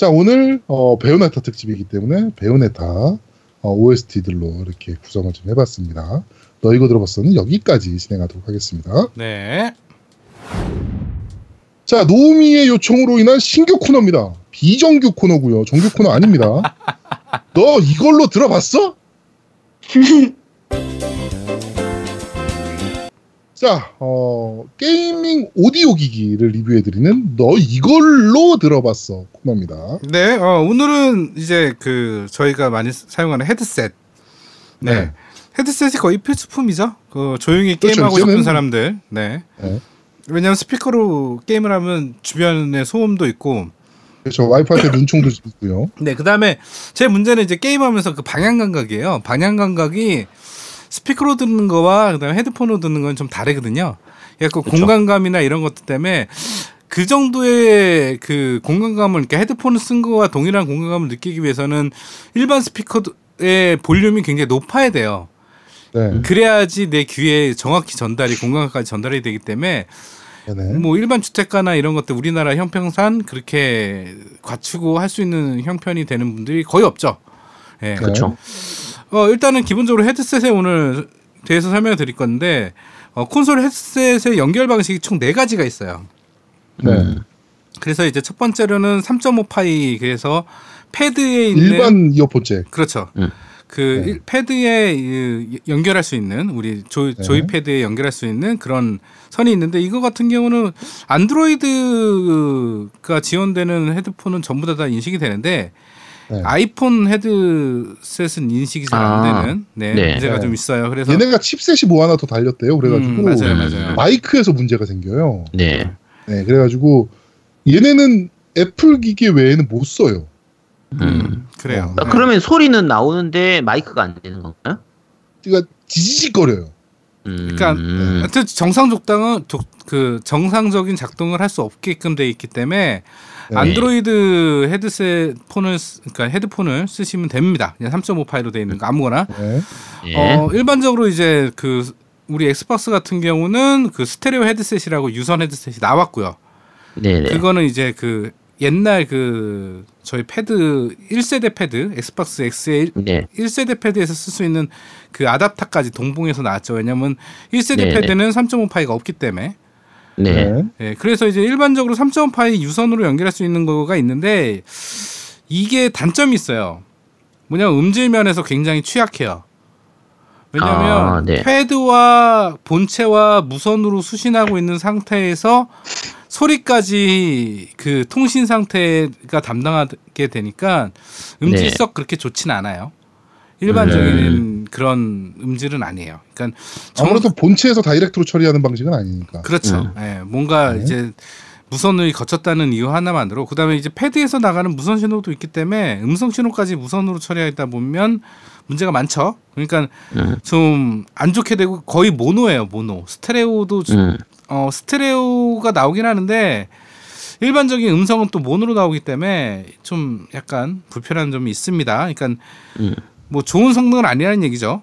자, 오늘 어, 베요네타 특집이기 때문에 베요네타 어, OST들로 이렇게 구성을 좀 해봤습니다. 너 이거 들어봤어는 여기까지 진행하도록 하겠습니다. 네. 자, 노미의 요청으로 인한 신규 코너입니다. 비정규 코너고요. 정규 코너 아닙니다. *laughs* 너 이걸로 들어봤어? *laughs* 자, 어, gaming 오디오 기기를 리뷰해드리는 너 이걸로 들어봤어 코너입니다. 네, 어, 오늘은 이제 그 저희가 많이 사용하는 헤드셋. 네. 네. 헤드셋이 거의 필수품이죠. 그 조용히 그렇죠, 게임하고 싶은 이제는- 사람들. 네. 네. 왜냐하면 스피커로 게임을 하면 주변에 소음도 있고. 그렇죠. 와이프한테 눈총도 있고요. 네, 그 다음에 제 문제는 이제 게임하면서 그 방향 감각이에요. 방향 감각이 스피커로 듣는 거와 그다음에 헤드폰으로 듣는 건 좀 다르거든요. 그래서 그쵸. 공간감이나 이런 것들 때문에 그 정도의 그 공간감을 그러니까 헤드폰을 쓴 거와 동일한 공간감을 느끼기 위해서는 일반 스피커의 볼륨이 굉장히 높아야 돼요. 네. 그래야지 내 귀에 정확히 전달이 공간감까지 전달이 되기 때문에 네네. 뭐 일반 주택가나 이런 것들 우리나라 형평산 그렇게 갖추고 할 수 있는 형편이 되는 분들이 거의 없죠. 예. 그렇죠. 어, 일단은 기본적으로 헤드셋에 오늘 대해서 설명을 드릴 건데 어, 콘솔 헤드셋의 연결 방식이 총 네 가지가 있어요. 네. 음. 그래서 이제 첫 번째로는 3.5 파이 그래서 패드에 있는 일반 이어폰 잭. 그렇죠. 음. 그 네. 일- 패드에 이- 연결할 수 있는 우리 조, 네. 조이 패드에 연결할 수 있는 그런 선이 있는데 이거 같은 경우는 안드로이드가 지원되는 헤드폰은 전부 다, 다 인식이 되는데 네. 아이폰 헤드셋은 인식이 잘안 아, 되는 네, 네. 문제가 네. 좀 있어요. 그래서 얘네가 칩셋이 뭐 하나 더 달렸대요. 그래가지고 음, 맞아요, 음. 맞아요. 마이크에서 문제가 생겨요. 네. 네, 그래가지고 얘네는 애플 기기 외에는 못 써요. 음, 그래요. 어, 아, 그러면 소리는 나오는데 마이크가 안 되는 건가요? 그러니까 지지직거려요. 음. 그러니까 하여튼 정상 적당은 조- 그 정상적인 작동을 할 수 없게끔 돼 있기 때문에 네. 안드로이드 헤드셋 폰을 쓰- 그러니까 헤드폰을 쓰시면 됩니다. 그냥 3.5 파이로 돼 있는 거 아무거나. 네. 예. 어, 일반적으로 이제 그 우리 엑스박스 같은 경우는 그 스테레오 헤드셋이라고 유선 헤드셋이 나왔고요. 네네. 그거는 이제 그 옛날 그 저희 패드 1세대 패드 엑스박스 X의 네. 1세대 패드에서 쓸 수 있는 그 아답터까지 동봉해서 나왔죠. 왜냐면 1세대 네네. 패드는 3.5 파이가 없기 때문에. 네. 네. 예, 그래서 이제 일반적으로 3.5 파이 유선으로 연결할 수 있는 거가 있는데 이게 단점이 있어요. 뭐냐면 음질 면에서 굉장히 취약해요. 왜냐하면 아, 네. 패드와 본체와 무선으로 수신하고 있는 상태에서 소리까지 그 통신 상태가 담당하게 되니까 음질이 네. 썩 그렇게 좋진 않아요. 일반적인 그런 음질은 아니에요. 그러니까 정- 아무래도 본체에서 다이렉트로 처리하는 방식은 아니니까. 그렇죠. 음. 예, 뭔가 네. 이제 무선을 거쳤다는 이유 하나만으로 그다음에 이제 패드에서 나가는 무선 신호도 있기 때문에 음성 신호까지 무선으로 처리하다 보면 문제가 많죠. 그러니까 음. 좀안 좋게 되고 거의 모노예요, 모노. 스테레오도 주- 음. 어 스테레오가 나오긴 하는데 일반적인 음성은 또 모노로 나오기 때문에 좀 약간 불편한 점이 있습니다. 그러니까 음. 뭐 좋은 성능은 아니라는 얘기죠.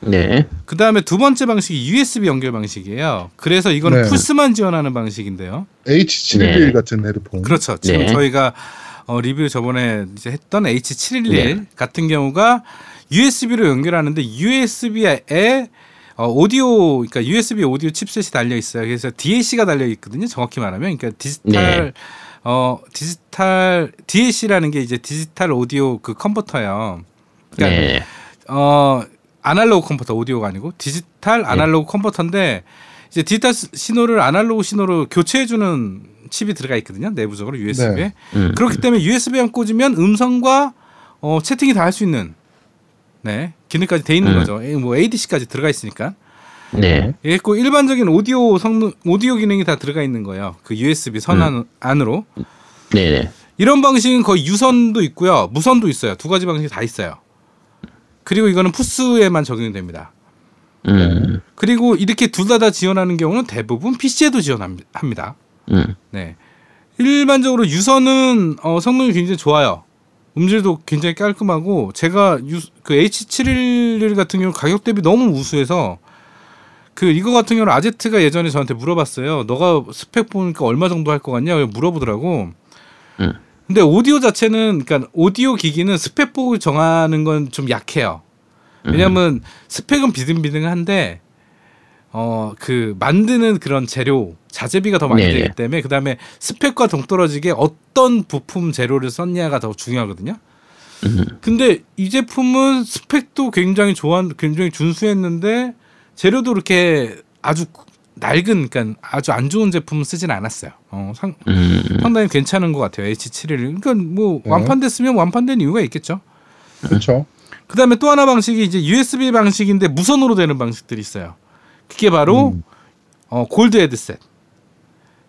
네. 그 다음에 두 번째 방식이 USB 연결 방식이에요. 그래서 이거는 네. 플스만 지원하는 방식인데요. H711 네. 같은 헤드폰. 그렇죠. 지금 네. 저희가 어, 리뷰 저번에 이제 했던 H711 네. 같은 경우가 USB로 연결하는데 USB에 어, 오디오, 그러니까 USB 오디오 칩셋이 달려 있어요. 그래서 DAC가 달려 있거든요. 정확히 말하면, 그러니까 디지털 네. 어 디지털 DAC라는 게 이제 디지털 오디오 그 컨버터예요. 그러니까 네. 어 아날로그 컴퓨터 오디오가 아니고 디지털 아날로그 컨버터인데 이제 디지털 시- 신호를 아날로그 신호로 교체해 주는 칩이 들어가 있거든요. 내부적으로 USB에. 네. 음. 그렇기 때문에 USB만 꽂으면 음성과 어, 채팅이 다 할 수 있는 네 기능까지 돼 있는 음. 거죠. 에, 뭐 ADC까지 들어가 있으니까. 네. 있고 일반적인 오디오 성능 오디오 기능이 다 들어가 있는 거예요. 그 USB 선 안, 안으로. 네네. 이런 방식은 거의 유선도 있고요. 무선도 있어요. 두 가지 방식이 다 있어요 그리고 이거는 푸스에만 적용이 됩니다 음. 그리고 이렇게 둘 다 다 지원하는 경우는 대부분 PC에도 지원합니다. 음. 네. 일반적으로 유선은 어, 성능이 굉장히 좋아요. 음질도 굉장히 깔끔하고 제가 유, 그 H711 같은 경우 가격 대비 너무 우수해서 그 이거 같은 경우는 아제트가 예전에 저한테 물어봤어요. 너가 스펙 보니까 얼마 정도 할 것 같냐? 물어보더라고. 음. 근데 오디오 자체는 그러니까 오디오 기기는 스펙 보고 정하는 건 좀 약해요. 왜냐면 스펙은 비등비등한데 어 그 만드는 그런 재료 자재비가 더 많이 네네. 들기 때문에 그다음에 스펙과 동떨어지게 어떤 부품 재료를 썼냐가 더 중요하거든요. 음. 근데 이 제품은 스펙도 굉장히 좋아 굉장히 준수했는데 재료도 이렇게 아주 낡은 그러니까 아주 안 좋은 제품 쓰진 않았어요. 어, 상, 음. 상당히 괜찮은 것 같아요. H71. 그러니까 뭐 네. 완판됐으면 완판된 이유가 있겠죠. 그렇죠. 그다음에 또 하나 방식이 이제 USB 방식인데 무선으로 되는 방식들이 있어요. 그게 바로 음. 어, 골드 헤드셋.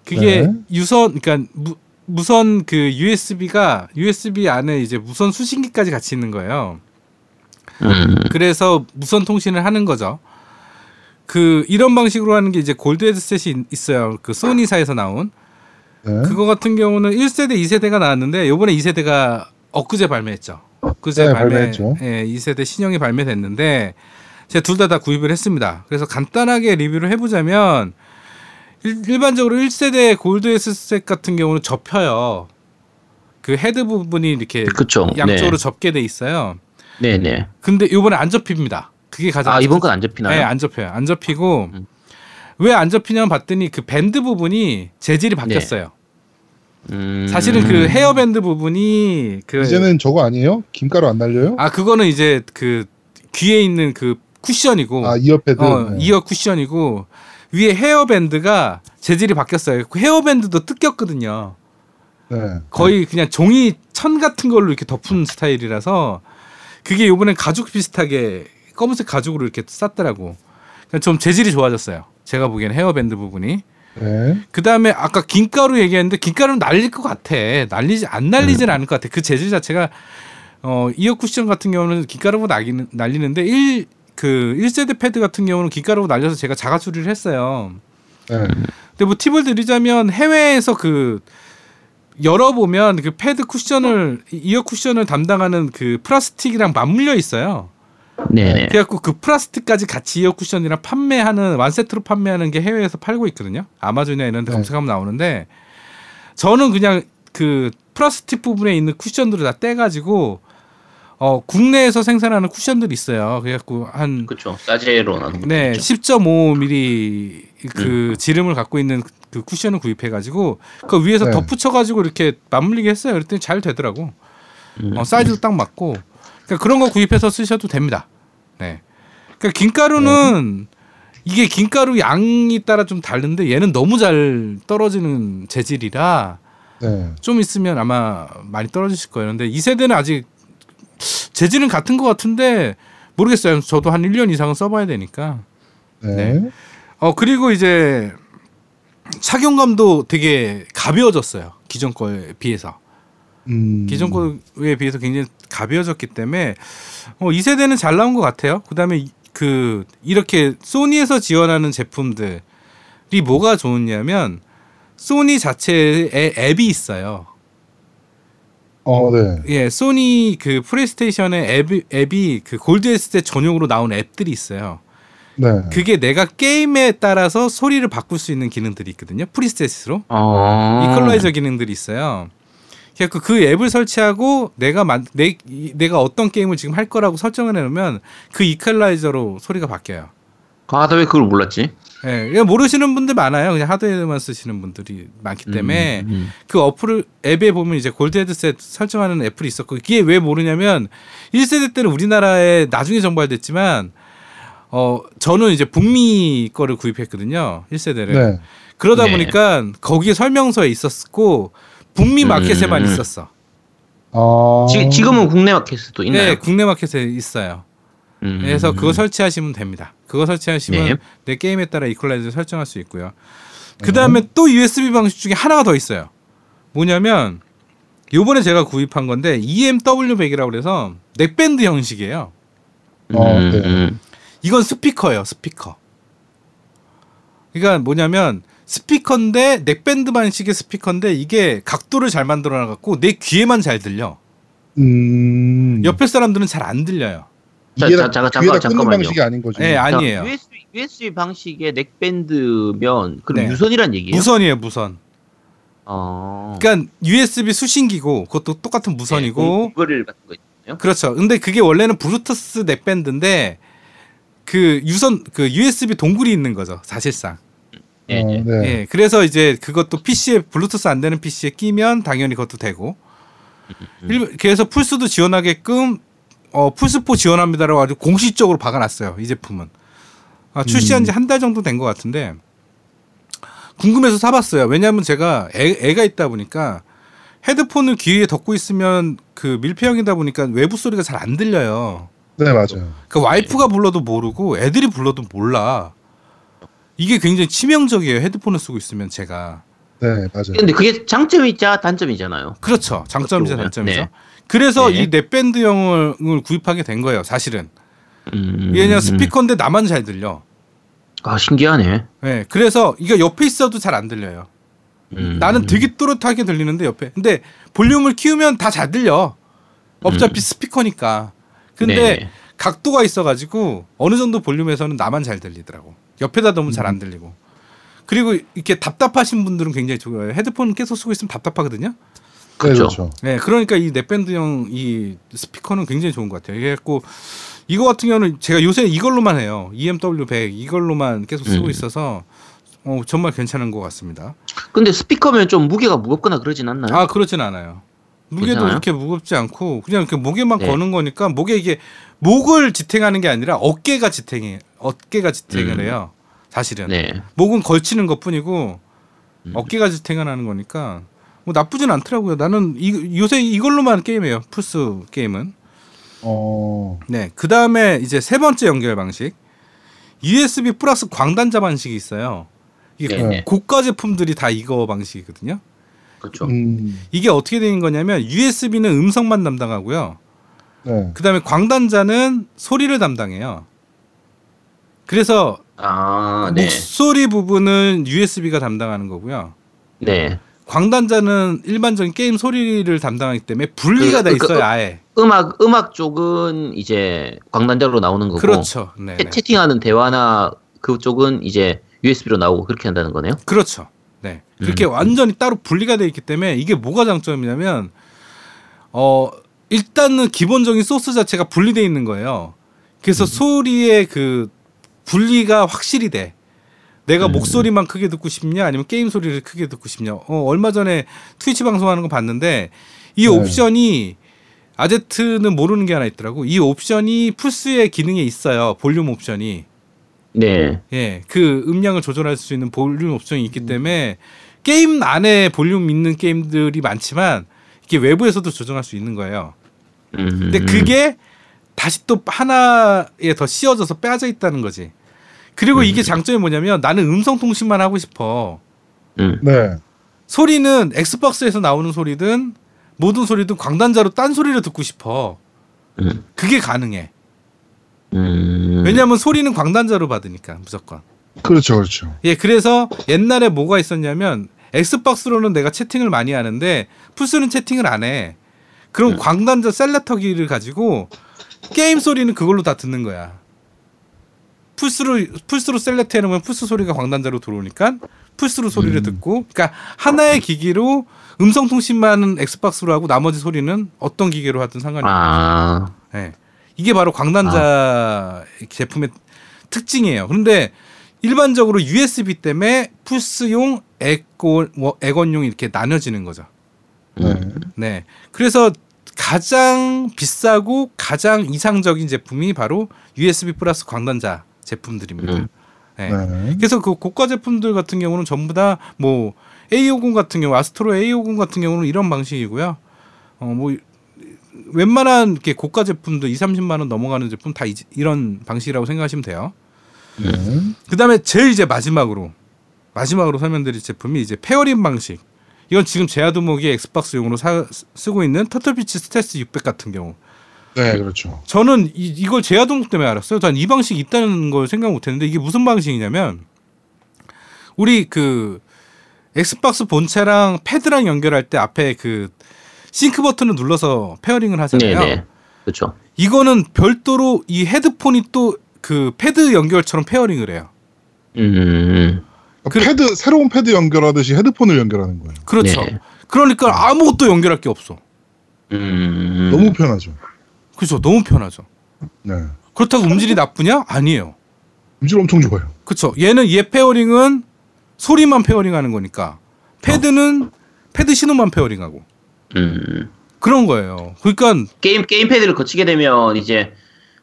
그게 네. 유선 그러니까 무, 무선 그 USB가 USB 안에 이제 무선 수신기까지 같이 있는 거예요. 음. 그래서 무선 통신을 하는 거죠. 그 이런 방식으로 하는 게 이제 골드 헤드셋이 있- 있어요. 그 소니사에서 나온 네. 그거 같은 경우는 1세대, 2세대가 나왔는데 요번에 2세대가 엊그제 발매했죠. 엊그제 네, 발매, 발매했죠. 예, 2세대 신형이 발매됐는데 제가 둘 다 다 구입을 했습니다. 그래서 간단하게 리뷰를 해 보자면 일, 반적으로 1세대 골드 헤드셋 같은 경우는 접혀요. 그 헤드 부분이 이렇게 그쵸. 양쪽으로 네. 접게 돼 있어요. 네네. 근데 요번에 안 접힙니다. 그게 가장 아 이번 건 안 접히나요? 네, 안 접혀요. 안 접히고 음. 왜 안 접히냐면 봤더니 그 밴드 부분이 재질이 바뀌었어요. 음. 사실은 그 헤어밴드 부분이 그 이제는 저거 아니에요? 김가루 안 날려요? 아 그거는 이제 그 귀에 있는 그 쿠션이고 아, 이어패드. 어, 네. 이어 쿠션이고 위에 헤어밴드가 재질이 바뀌었어요. 그 헤어밴드도 뜯겼거든요. 네. 거의 그냥 종이 천 같은 걸로 이렇게 덮은 스타일이라서 그게 요번엔 가죽 비슷하게 검은색 가죽으로 이렇게 쌌더라고. 좀 재질이 좋아졌어요. 제가 보기엔 헤어밴드 부분이. 네. 그 다음에 아까 김가루 얘기했는데 김가루는 날릴 것 같아. 날리지 안 날리진 않을 것 같아. 그 재질 자체가 어 ear 쿠션 같은 경우는 김가루보다 날리는, 날리는데 1 그 1세대 패드 같은 경우는 김가루로 날려서 제가 자가 수리를 했어요. 네. 근데 뭐 팁을 드리자면 해외에서 그 열어보면 그 패드 쿠션을 이어 쿠션을 담당하는 그 플라스틱이랑 맞물려 있어요. 네네. 그래갖고 그 플라스틱까지 같이 이어 쿠션이랑 판매하는 완세트로 판매하는 게 해외에서 팔고 있거든요. 아마존이나 이런 데 네. 검색하면 나오는데 저는 그냥 그 플라스틱 부분에 있는 쿠션들을 다 떼가지고 어 국내에서 생산하는 쿠션들이 있어요. 그래갖고 한 그쵸. 싸제로 나는 네, 거죠. 10.5mm 그 지름을 갖고 있는 그 쿠션을 구입해가지고 그 위에서 네. 덧붙여가지고 이렇게 맞물리게 했어요. 그랬더니 잘 되더라고. 음. 어, 사이즈도 딱 맞고 그러니까 그런 거 구입해서 쓰셔도 됩니다. 네. 그러니까 김가루는 이게 김가루 양이 따라 좀 다른데 얘는 너무 잘 떨어지는 재질이라 네. 좀 있으면 아마 많이 떨어지실 거예요. 근데 이 세대는 아직 재질은 같은 것 같은데 모르겠어요. 저도 한 1년 이상은 써봐야 되니까. 네. 네. 어 그리고 이제 착용감도 되게 가벼워졌어요. 기존 거에 비해서. 음. 기존 거에 비해서 굉장히 가벼워졌기 때문에 어, 이 세대는 잘 나온 것 같아요. 그다음에 이- 그 이렇게 소니에서 지원하는 제품들이 뭐가 좋냐면 소니 자체에 앱이 있어요. 어, 네. 예, 소니 그 플레이스테이션의 앱이, 앱이 그 골드 헤드셋 전용으로 나온 앱들이 있어요. 네. 그게 내가 게임에 따라서 소리를 바꿀 수 있는 기능들이 있거든요. preset으로 어. 이퀄라이저 기능들이 있어요. 그래서 그 앱을 설치하고 내가 만, 내, 이- 내가 어떤 게임을 지금 할 거라고 설정을 해놓으면 그 이퀄라이저로 소리가 바뀌어요. 아, 나 왜 그걸 몰랐지? 예, 그냥 모르시는 분들 많아요. 그냥 하드웨어만 쓰시는 분들이 많기 때문에 음, 음. 그 어플을 앱에 보면 이제 골드 헤드셋 설정하는 애플이 있었고 이게 왜 모르냐면 1세대 때는 우리나라에 나중에 정발됐지만 어 저는 이제 북미 거를 구입했거든요. 1세대를. 네. 그러다 네. 보니까 거기에 설명서에 있었고 북미 마켓에만 음. 있었어. 아. 지, 지금은 국내 마켓도 있나요? 네, 국내 마켓에 있어요. 음. 그래서 그거 설치하시면 됩니다. 그거 설치하시면 네. 내 게임에 따라 이퀄라이저 설정할 수 있고요. 그 다음에 또 USB 방식 중에 하나가 더 있어요. 뭐냐면 요번에 제가 구입한 건데 EMW 100이라고 그래서 neckband 형식이에요. 어, 네. 음. 이건 스피커예요, 스피커. 그러니까 뭐냐면 스피커인데 neckband 방식의 스피커인데 이게 각도를 잘 만들어 놔갖고 내 귀에만 잘 들려. 음. 옆에 사람들은 잘 안 들려요. 자, 이게 자, 다 잠깐, 잠깐, 꽂는 잠깐만요. 방식이 아닌 거죠. 네, 자, 아니에요. USB, USB 방식의 넥밴드면 그럼 네. 유선이란 얘기예요? 무선이에요, 무선. 어. 그러니까 USB 수신기고 그것도 똑같은 무선이고 이거를 같은 거 있나요? 그렇죠. 근데 그게 원래는 블루투스 넥밴드인데 그 유선 그 USB 동굴이 있는 거죠, 사실상. 예, 어, 예. 네. 예. 그래서 이제 그것도 PC에 블루투스 안 되는 PC에 끼면 당연히 그것도 되고. 일- 그래서 플스도 지원하게끔 어 플스4 지원합니다라고 아주 공식적으로 박아놨어요. 이 제품은. 아, 출시한 지 한 달 정도 된 것 같은데 궁금해서 사봤어요. 왜냐하면 제가 애, 애가 있다 보니까 헤드폰을 귀에 덮고 있으면 그 밀폐형이다 보니까 외부 소리가 잘 안 들려요. 네, 맞아요. 그 와이프가 불러도 모르고 애들이 불러도 몰라. 이게 굉장히 치명적이에요. 헤드폰을 쓰고 있으면 제가. 네, 맞아요. 근데 그게 장점이자 단점이잖아요. 그렇죠. 장점이자 보면. 단점이죠. 네. 그래서 네. 이 넷밴드형을 구입하게 된 거예요. 사실은. 음, 왜냐면 스피커인데 나만 잘 들려. 아 신기하네. 네, 그래서 이거 옆에 있어도 잘 안 들려요. 음. 나는 되게 또렷하게 들리는데 옆에. 근데 볼륨을 키우면 다 잘 들려. 어차피 스피커니까. 근데 음. 네. 각도가 있어가지고 어느 정도 볼륨에서는 나만 잘 들리더라고. 옆에다 놓으면 잘 안 들리고. 그리고 이렇게 답답하신 분들은 굉장히 좋아요. 헤드폰 계속 쓰고 있으면 답답하거든요. 네, 그렇죠. 그렇죠. 네, 그러니까 이 넷밴드형 이 스피커는 굉장히 좋은 것 같아요. 이게 갖고 이거 같은 경우는 제가 요새 이걸로만 해요. EMW 100 이걸로만 계속 쓰고 음. 있어서 어, 정말 괜찮은 것 같습니다. 근데 스피커면 좀 무게가 무겁거나 그러진 않나요? 아 그렇진 않아요. 무게도 괜찮아요? 그렇게 무겁지 않고 그냥 그 목에만 네. 거는 거니까 목에 이게 목을 지탱하는 게 아니라 어깨가 지탱해 어깨가 지탱을 음. 해요. 사실은 네. 목은 걸치는 것뿐이고 음. 어깨가 지탱을 하는 거니까 뭐 나쁘진 않더라고요. 나는 이, 요새 이걸로만 게임해요. 플스 게임은. 어, 네. 그 다음에 이제 세 번째 연결 방식. USB 플러스 광단자 방식이 있어요. 이게 네, 네. 고가 제품들이 다 이거 방식이거든요. 그렇죠. 음, 이게 어떻게 되는 거냐면 USB는 음성만 담당하고요. 네. 그 다음에 광단자는 소리를 담당해요. 그래서 아, 네. 목소리 부분은 USB가 담당하는 거고요. 네. 광단자는 일반적인 게임 소리를 담당하기 때문에 분리가 그- 돼 그- 있어요, 그- 아예. 음악 음악 쪽은 이제 광단자로 나오는 거고 그렇죠. 네. 채, 채팅하는 대화나 그쪽은 이제 USB로 나오고 그렇게 한다는 거네요. 그렇죠. 네. 그렇게 음. 완전히 따로 분리가 돼 있기 때문에 이게 뭐가 장점이냐면 어 일단은 기본적인 소스 자체가 분리돼 있는 거예요. 그래서 소리의 그 분리가 확실히 돼. 내가 음. 목소리만 크게 듣고 싶냐 아니면 게임 소리를 크게 듣고 싶냐. 어 얼마 전에 Twitch 방송하는 거 봤는데 이 네. 옵션이 아제트는 모르는 게 하나 있더라고. 이 옵션이 플스의 기능에 있어요. 볼륨 옵션이. 네. 예, 그 음량을 조절할 수 있는 볼륨 옵션이 있기 때문에 게임 안에 볼륨 있는 게임들이 많지만 이게 외부에서도 조정할 수 있는 거예요. 음. 근데 그게 다시 또 하나에 더 씌워져서 빼져 있다는 거지. 그리고 이게 장점이 뭐냐면 나는 음성 통신만 하고 싶어. 음. 네. 소리는 엑스박스에서 나오는 소리든 모든 소리든 광단자로 딴 소리를 듣고 싶어. 음. 그게 가능해. 음. 왜냐하면 소리는 광단자로 받으니까 무조건. 그렇죠, 그렇죠. 예, 그래서 옛날에 뭐가 있었냐면 Xbox로는 내가 채팅을 많이 하는데 플스는 채팅을 안 해. 그럼 광단자 selector기를 가지고 게임 소리는 그걸로 다 듣는 거야. 플스로 플스로 select 해놓으면 플스 소리가 광단자로 들어오니까 플스로 소리를 듣고, 그러니까 하나의 기기로 음성 통신만은 Xbox로 하고 나머지 소리는 어떤 기계로 하든 상관이 없어요. 아. 예. 이게 바로 광단자 제품의 특징이에요. 그런데 일반적으로 USB 때문에 에고, 뭐, 에건용 이렇게 나눠지는 거죠. 네. 네. 그래서 가장 비싸고 가장 이상적인 제품이 바로 USB 플러스 광단자 제품들입니다. 음. 네. 네. 그래서 그 고가 제품들 같은 경우는 전부 다 뭐 A50 같은 경우 아스트로 A50 같은 경우는 이런 방식이고요. 어 뭐 웬만한 이렇게 고가 제품도 2, 30만 원 넘어가는 제품 다 이, 이런 방식이라고 생각하시면 돼요. 네. 그다음에 제일 이제 마지막으로 마지막으로 설명드릴 제품이 이제 pairing 방식. 이건 지금 제아도목이 Xbox용으로 사, 쓰고 있는 Turtle Beach Stealth 600 같은 경우. 네, 그렇죠. 저는 이, 이걸 제아도목 때문에 알았어요. 전 이 방식이 있다는 걸 생각 못했는데 이게 무슨 방식이냐면 우리 그 Xbox 본체랑 패드랑 연결할 때 앞에 그 싱크 버튼을 눌러서 pairing을 하잖아요. 네네. 그렇죠. 이거는 별도로 이 헤드폰이 또 그 패드 연결처럼 pairing을 해요. 음. 그- 패드 새로운 패드 연결하듯이 헤드폰을 연결하는 거예요. 그렇죠. 네. 그러니까 아무것도 연결할 게 없어. 음. 너무 편하죠. 그렇죠. 너무 편하죠. 네. 그렇다고 음질이 나쁘냐? 아니에요. 음질 엄청 좋아요. 그렇죠. 얘는 얘 pairing은 소리만 pairing하는 거니까 패드는 패드 신호만 pairing하고 음. 그런 거예요. 그러니까 게임 게임 패드를 거치게 되면 이제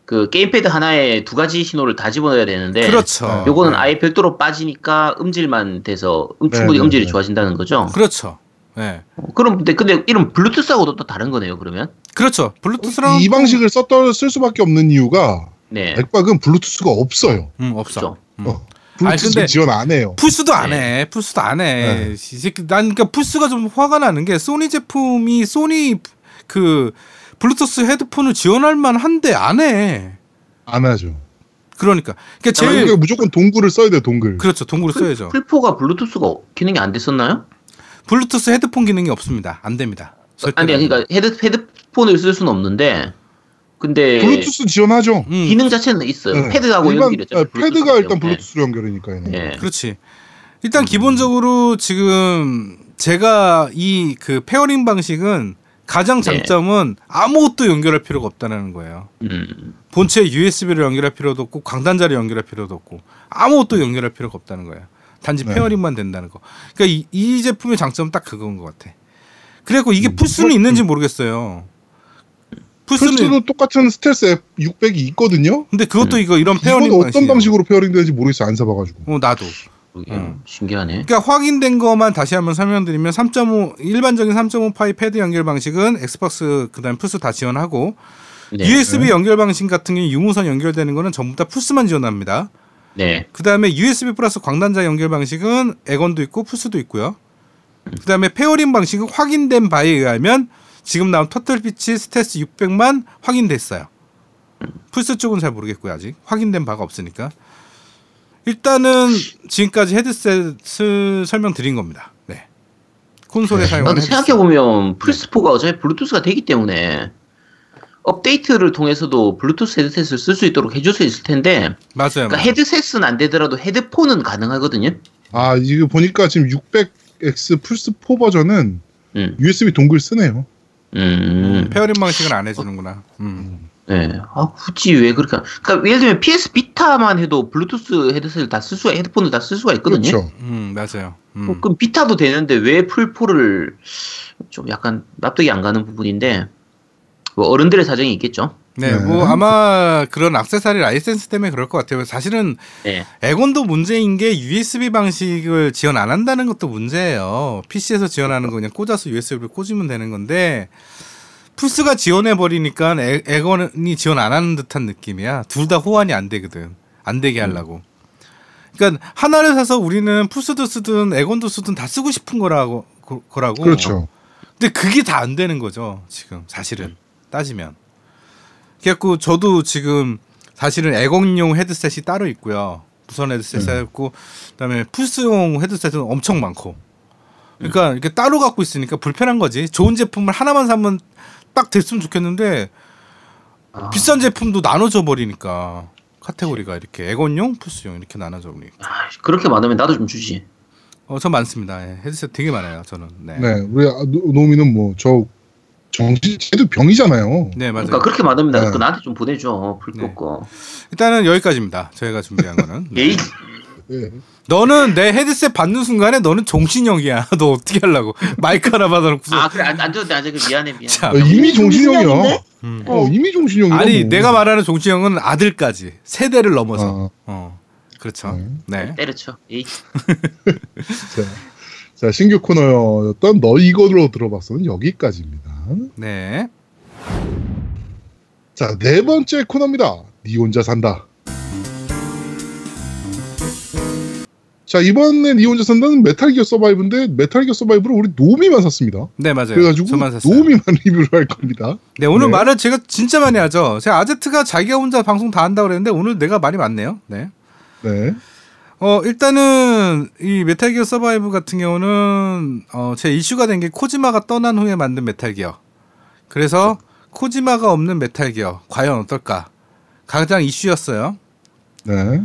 그 게임패드 하나에 두 가지 신호를 다 집어넣어야 되는데 그렇죠. 요거는 네. 아예 별도로 빠지니까 음질만 돼서 음, 충분히 네, 네, 음질이 네. 좋아진다는 거죠. 그렇죠. 네. 어, 그럼 근데 근데 이런 블루투스하고도 또 다른 거네요. 그러면 그렇죠. 블루투스랑 이 방식을 썼던 쓸 수밖에 없는 이유가 네. 액박은 블루투스가 없어요. 음, 없어. 음. 어, 블루투스 근데- 지원 안 해요. 플스도 안 네. 해. 플스도 안 해. 네. 이 새끼 난 그러니까 플스가 좀 화가 나는 게 소니 제품이 소니 그 블루투스 헤드폰을 지원할 만한데 안 해. 안 하죠. 그러니까 그러니까 제일 제일 무조건 동글을 써야 돼요. 동글. 그렇죠. 동글을 써야죠. 플포가 블루투스가 기능이 안 됐었나요? 블루투스 헤드폰 기능이 없습니다. 안 됩니다. 아니 안 그러니까 헤드 헤드폰을 쓸 수는 없는데 근데 블루투스 지원하죠. 음, 기능 자체는 있어요. 네. 패드하고 일반- 연결했죠. 아, 패드가 일단 블루투스로 연결이니까요. 예. 그렇지. 일단 기본적으로 지금 제가 이 그 pairing 방식은 가장 네. 장점은 아무것도 연결할 필요가 없다는 거예요. 음. 본체에 USB를 연결할 필요도 없고 광단자를 연결할 필요도 없고 아무것도 연결할 필요가 없다는 거예요. 단지 네. pairing만 된다는 거. 그러니까 이, 이 제품의 장점은 딱 그건 것 같아. 그래갖고 이게 음. 플스는 있는지 모르겠어요. 플스는, 플스도 똑같은 스텔스 앱 600이 있거든요. 근데 그것도 이거 이런 pairing 어떤 방식이에요. 방식으로 pairing 되는지 모르겠어요. 안 써봐가지고. 어 나도. 음. 신기하네. 그러니까 확인된 것만 다시 한번 설명드리면 3.5 일반적인 3.5 파이 패드 연결 방식은 Xbox 그다음 플스 다 지원하고 네. USB 연결 방식 같은 경우 유무선 연결되는 거는 전부 다 플스만 지원합니다. 네. 그 다음에 USB 플러스 광단자 연결 방식은 엑원도 있고 플스도 있고요. 그 다음에 pairing 방식은 확인된 바에 의하면 지금 나온 Turtle Beach Stealth 600만 확인됐어요. 플스 쪽은 잘 모르겠고요 아직 확인된 바가 없으니까 일단은 지금까지 헤드셋을 설명드린 겁니다. 네. 콘솔에 네. 사용하는 생각해 보면 플스4가 어차피 블루투스가 되기 때문에 업데이트를 통해서도 블루투스 헤드셋을 쓸 수 있도록 해줄 수 있을 텐데 맞아요. 그러니까 맞아요. 헤드셋은 안 되더라도 헤드폰은 가능하거든요. 아 이거 보니까 지금 600X 플스 4 버전은 음. USB 동글 쓰네요. 음. pairing 방식은 안 해주는구나. 음. 네. 아, 굳이 왜 그렇게. 하- 그러니까 예를 들면 PS 비타만 해도 블루투스 헤드셋을 다 쓸 수가, 헤드폰을 다 쓸 수가 있거든요. 그렇죠. 음, 맞아요. 음. 어, 그럼 비타도 되는데 왜 플포를 좀 약간 납득이 안 가는 부분인데, 뭐 어른들의 사정이 있겠죠. 네, 네. 뭐 아마 그런 악세사리 라이센스 때문에 그럴 것 같아요. 사실은 네. 엑원도 문제인 게 USB 방식을 지원 안 한다는 것도 문제예요. PC에서 지원하는 거 그냥 꽂아서 USB를 꽂으면 되는 건데 플스가 지원해 버리니까 엑- 엑원이 지원 안 하는 듯한 느낌이야. 둘 다 호환이 안 되거든. 안 되게 하려고. 그러니까 하나를 사서 우리는 플스도 쓰든 엑원도 쓰든 다 쓰고 싶은 거라고 거- 거라고. 그렇죠. 근데 그게 다 안 되는 거죠. 지금 사실은 따지면. 그래갖고 저도 지금 사실은 애공용 헤드셋이 따로 있고요. 무선 헤드셋이 네. 있고 그다음에 플스용 헤드셋은 엄청 많고. 그러니까 이렇게 따로 갖고 있으니까 불편한 거지. 좋은 제품을 하나만 사면 딱 됐으면 좋겠는데 아, 비싼 제품도 나눠져 버리니까 카테고리가 이렇게 애건용, 플스용 이렇게 나눠져 버리니까. 아, 그렇게 많으면 나도 좀 주지. 어, 저 많습니다. 예, 헤드셋 되게 많아요. 저는. 네. 네, 우리 노미는 뭐 저 정신 쟤도 병이잖아요. 네, 맞아요. 그러니까 그렇게 많으면 나, 네. 그거 나한테 좀 보내줘. 풀포 네. 거. 일단은 여기까지입니다. 저희가 준비한 거는. *laughs* 네. 에이, 네. 너는 내 헤드셋 받는 순간에 너는 종신형이야. *laughs* 너 어떻게 하려고? 마이크 하나 받아놓고서. 아, 그래, 안, 안 줘도 돼. 안 돼. 미안해, 미안해. 자, 어, 이미 종신형이야. 종신형인데? 음. 어, 이미 종신형이야. 아니 뭐. 내가 말하는 종신형은 아들까지 세대를 넘어서. 어, 어, 그렇죠. 네. 네. 때려쳐. 에이. *laughs* 자, 자, 신규 코너였던 너 이거로 들어봤어는 여기까지입니다. 네. 자, 네 번째 코너입니다. 니 혼자 산다. 자, 이번에 니 혼자 산다는 Metal Gear Survive인데 Metal Gear Survive를 우리 노미만 샀습니다. 네 맞아요. 그래가지고. 노미만 *laughs* 리뷰를 할 겁니다. 네 오늘 네. 말을 제가 진짜 많이 하죠. 제가 아제트가 자기가 혼자 방송 다 한다고 그랬는데 오늘 내가 말이 많네요. 네. 네. 어 일단은 이 Metal Gear Survive 같은 경우는 어제 이슈가 된 게 코지마가 떠난 후에 만든 Metal Gear. 그래서 코지마가 없는 Metal Gear 과연 어떨까? 가장 이슈였어요. 네.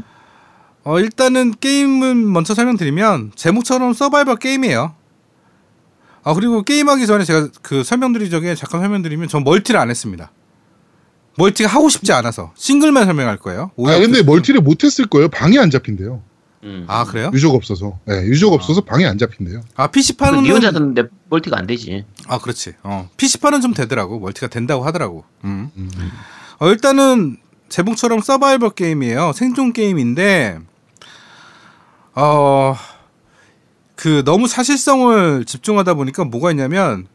어 일단은 게임은 먼저 설명드리면 제목처럼 서바이벌 게임이에요. 아 그리고 게임하기 전에 제가 그 설명드리기 전에 잠깐 설명드리면 전 멀티를 안 했습니다. 멀티가 하고 싶지 않아서 싱글만 설명할 거예요. 아, 근데. 멀티를 못 했을 거예요. 방이 안 잡힌대요. 음. 아 그래요? 유저가 없어서. 네, 유저가 없어서 방이 안 잡힌대요. 아 PC 그 판은 니 혼자 샀는데 멀티가 안 되지. 아 그렇지. 어 PC 판은 좀 되더라고 멀티가 된다고 하더라고. 음. 음. 어 일단은 제목처럼 서바이벌 게임이에요. 생존 게임인데 어. 그 너무 사실성을 집중하다 보니까 뭐가 있냐면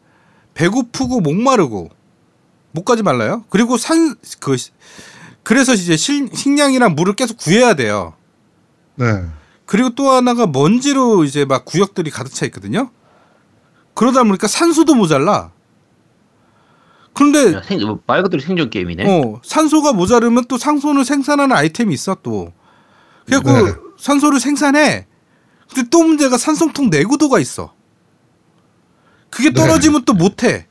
배고프고 목마르고 목 가지 말라요. 그리고 산 그 그래서 이제 실, 식량이랑 물을 계속 구해야 돼요. 네. 그리고 또 하나가 먼지로 이제 막 구역들이 가득 차 있거든요. 그러다 보니까 산소도 모자라. 그런데 야, 생, 뭐말 그대로 생존 게임이네. 어, 산소가 모자르면 또 상소를 생산하는 아이템이 있어 또. 그래갖고 네. 산소를 생산해. 근데 또 문제가 산소통 내구도가 있어. 그게 네. 떨어지면 또 못해.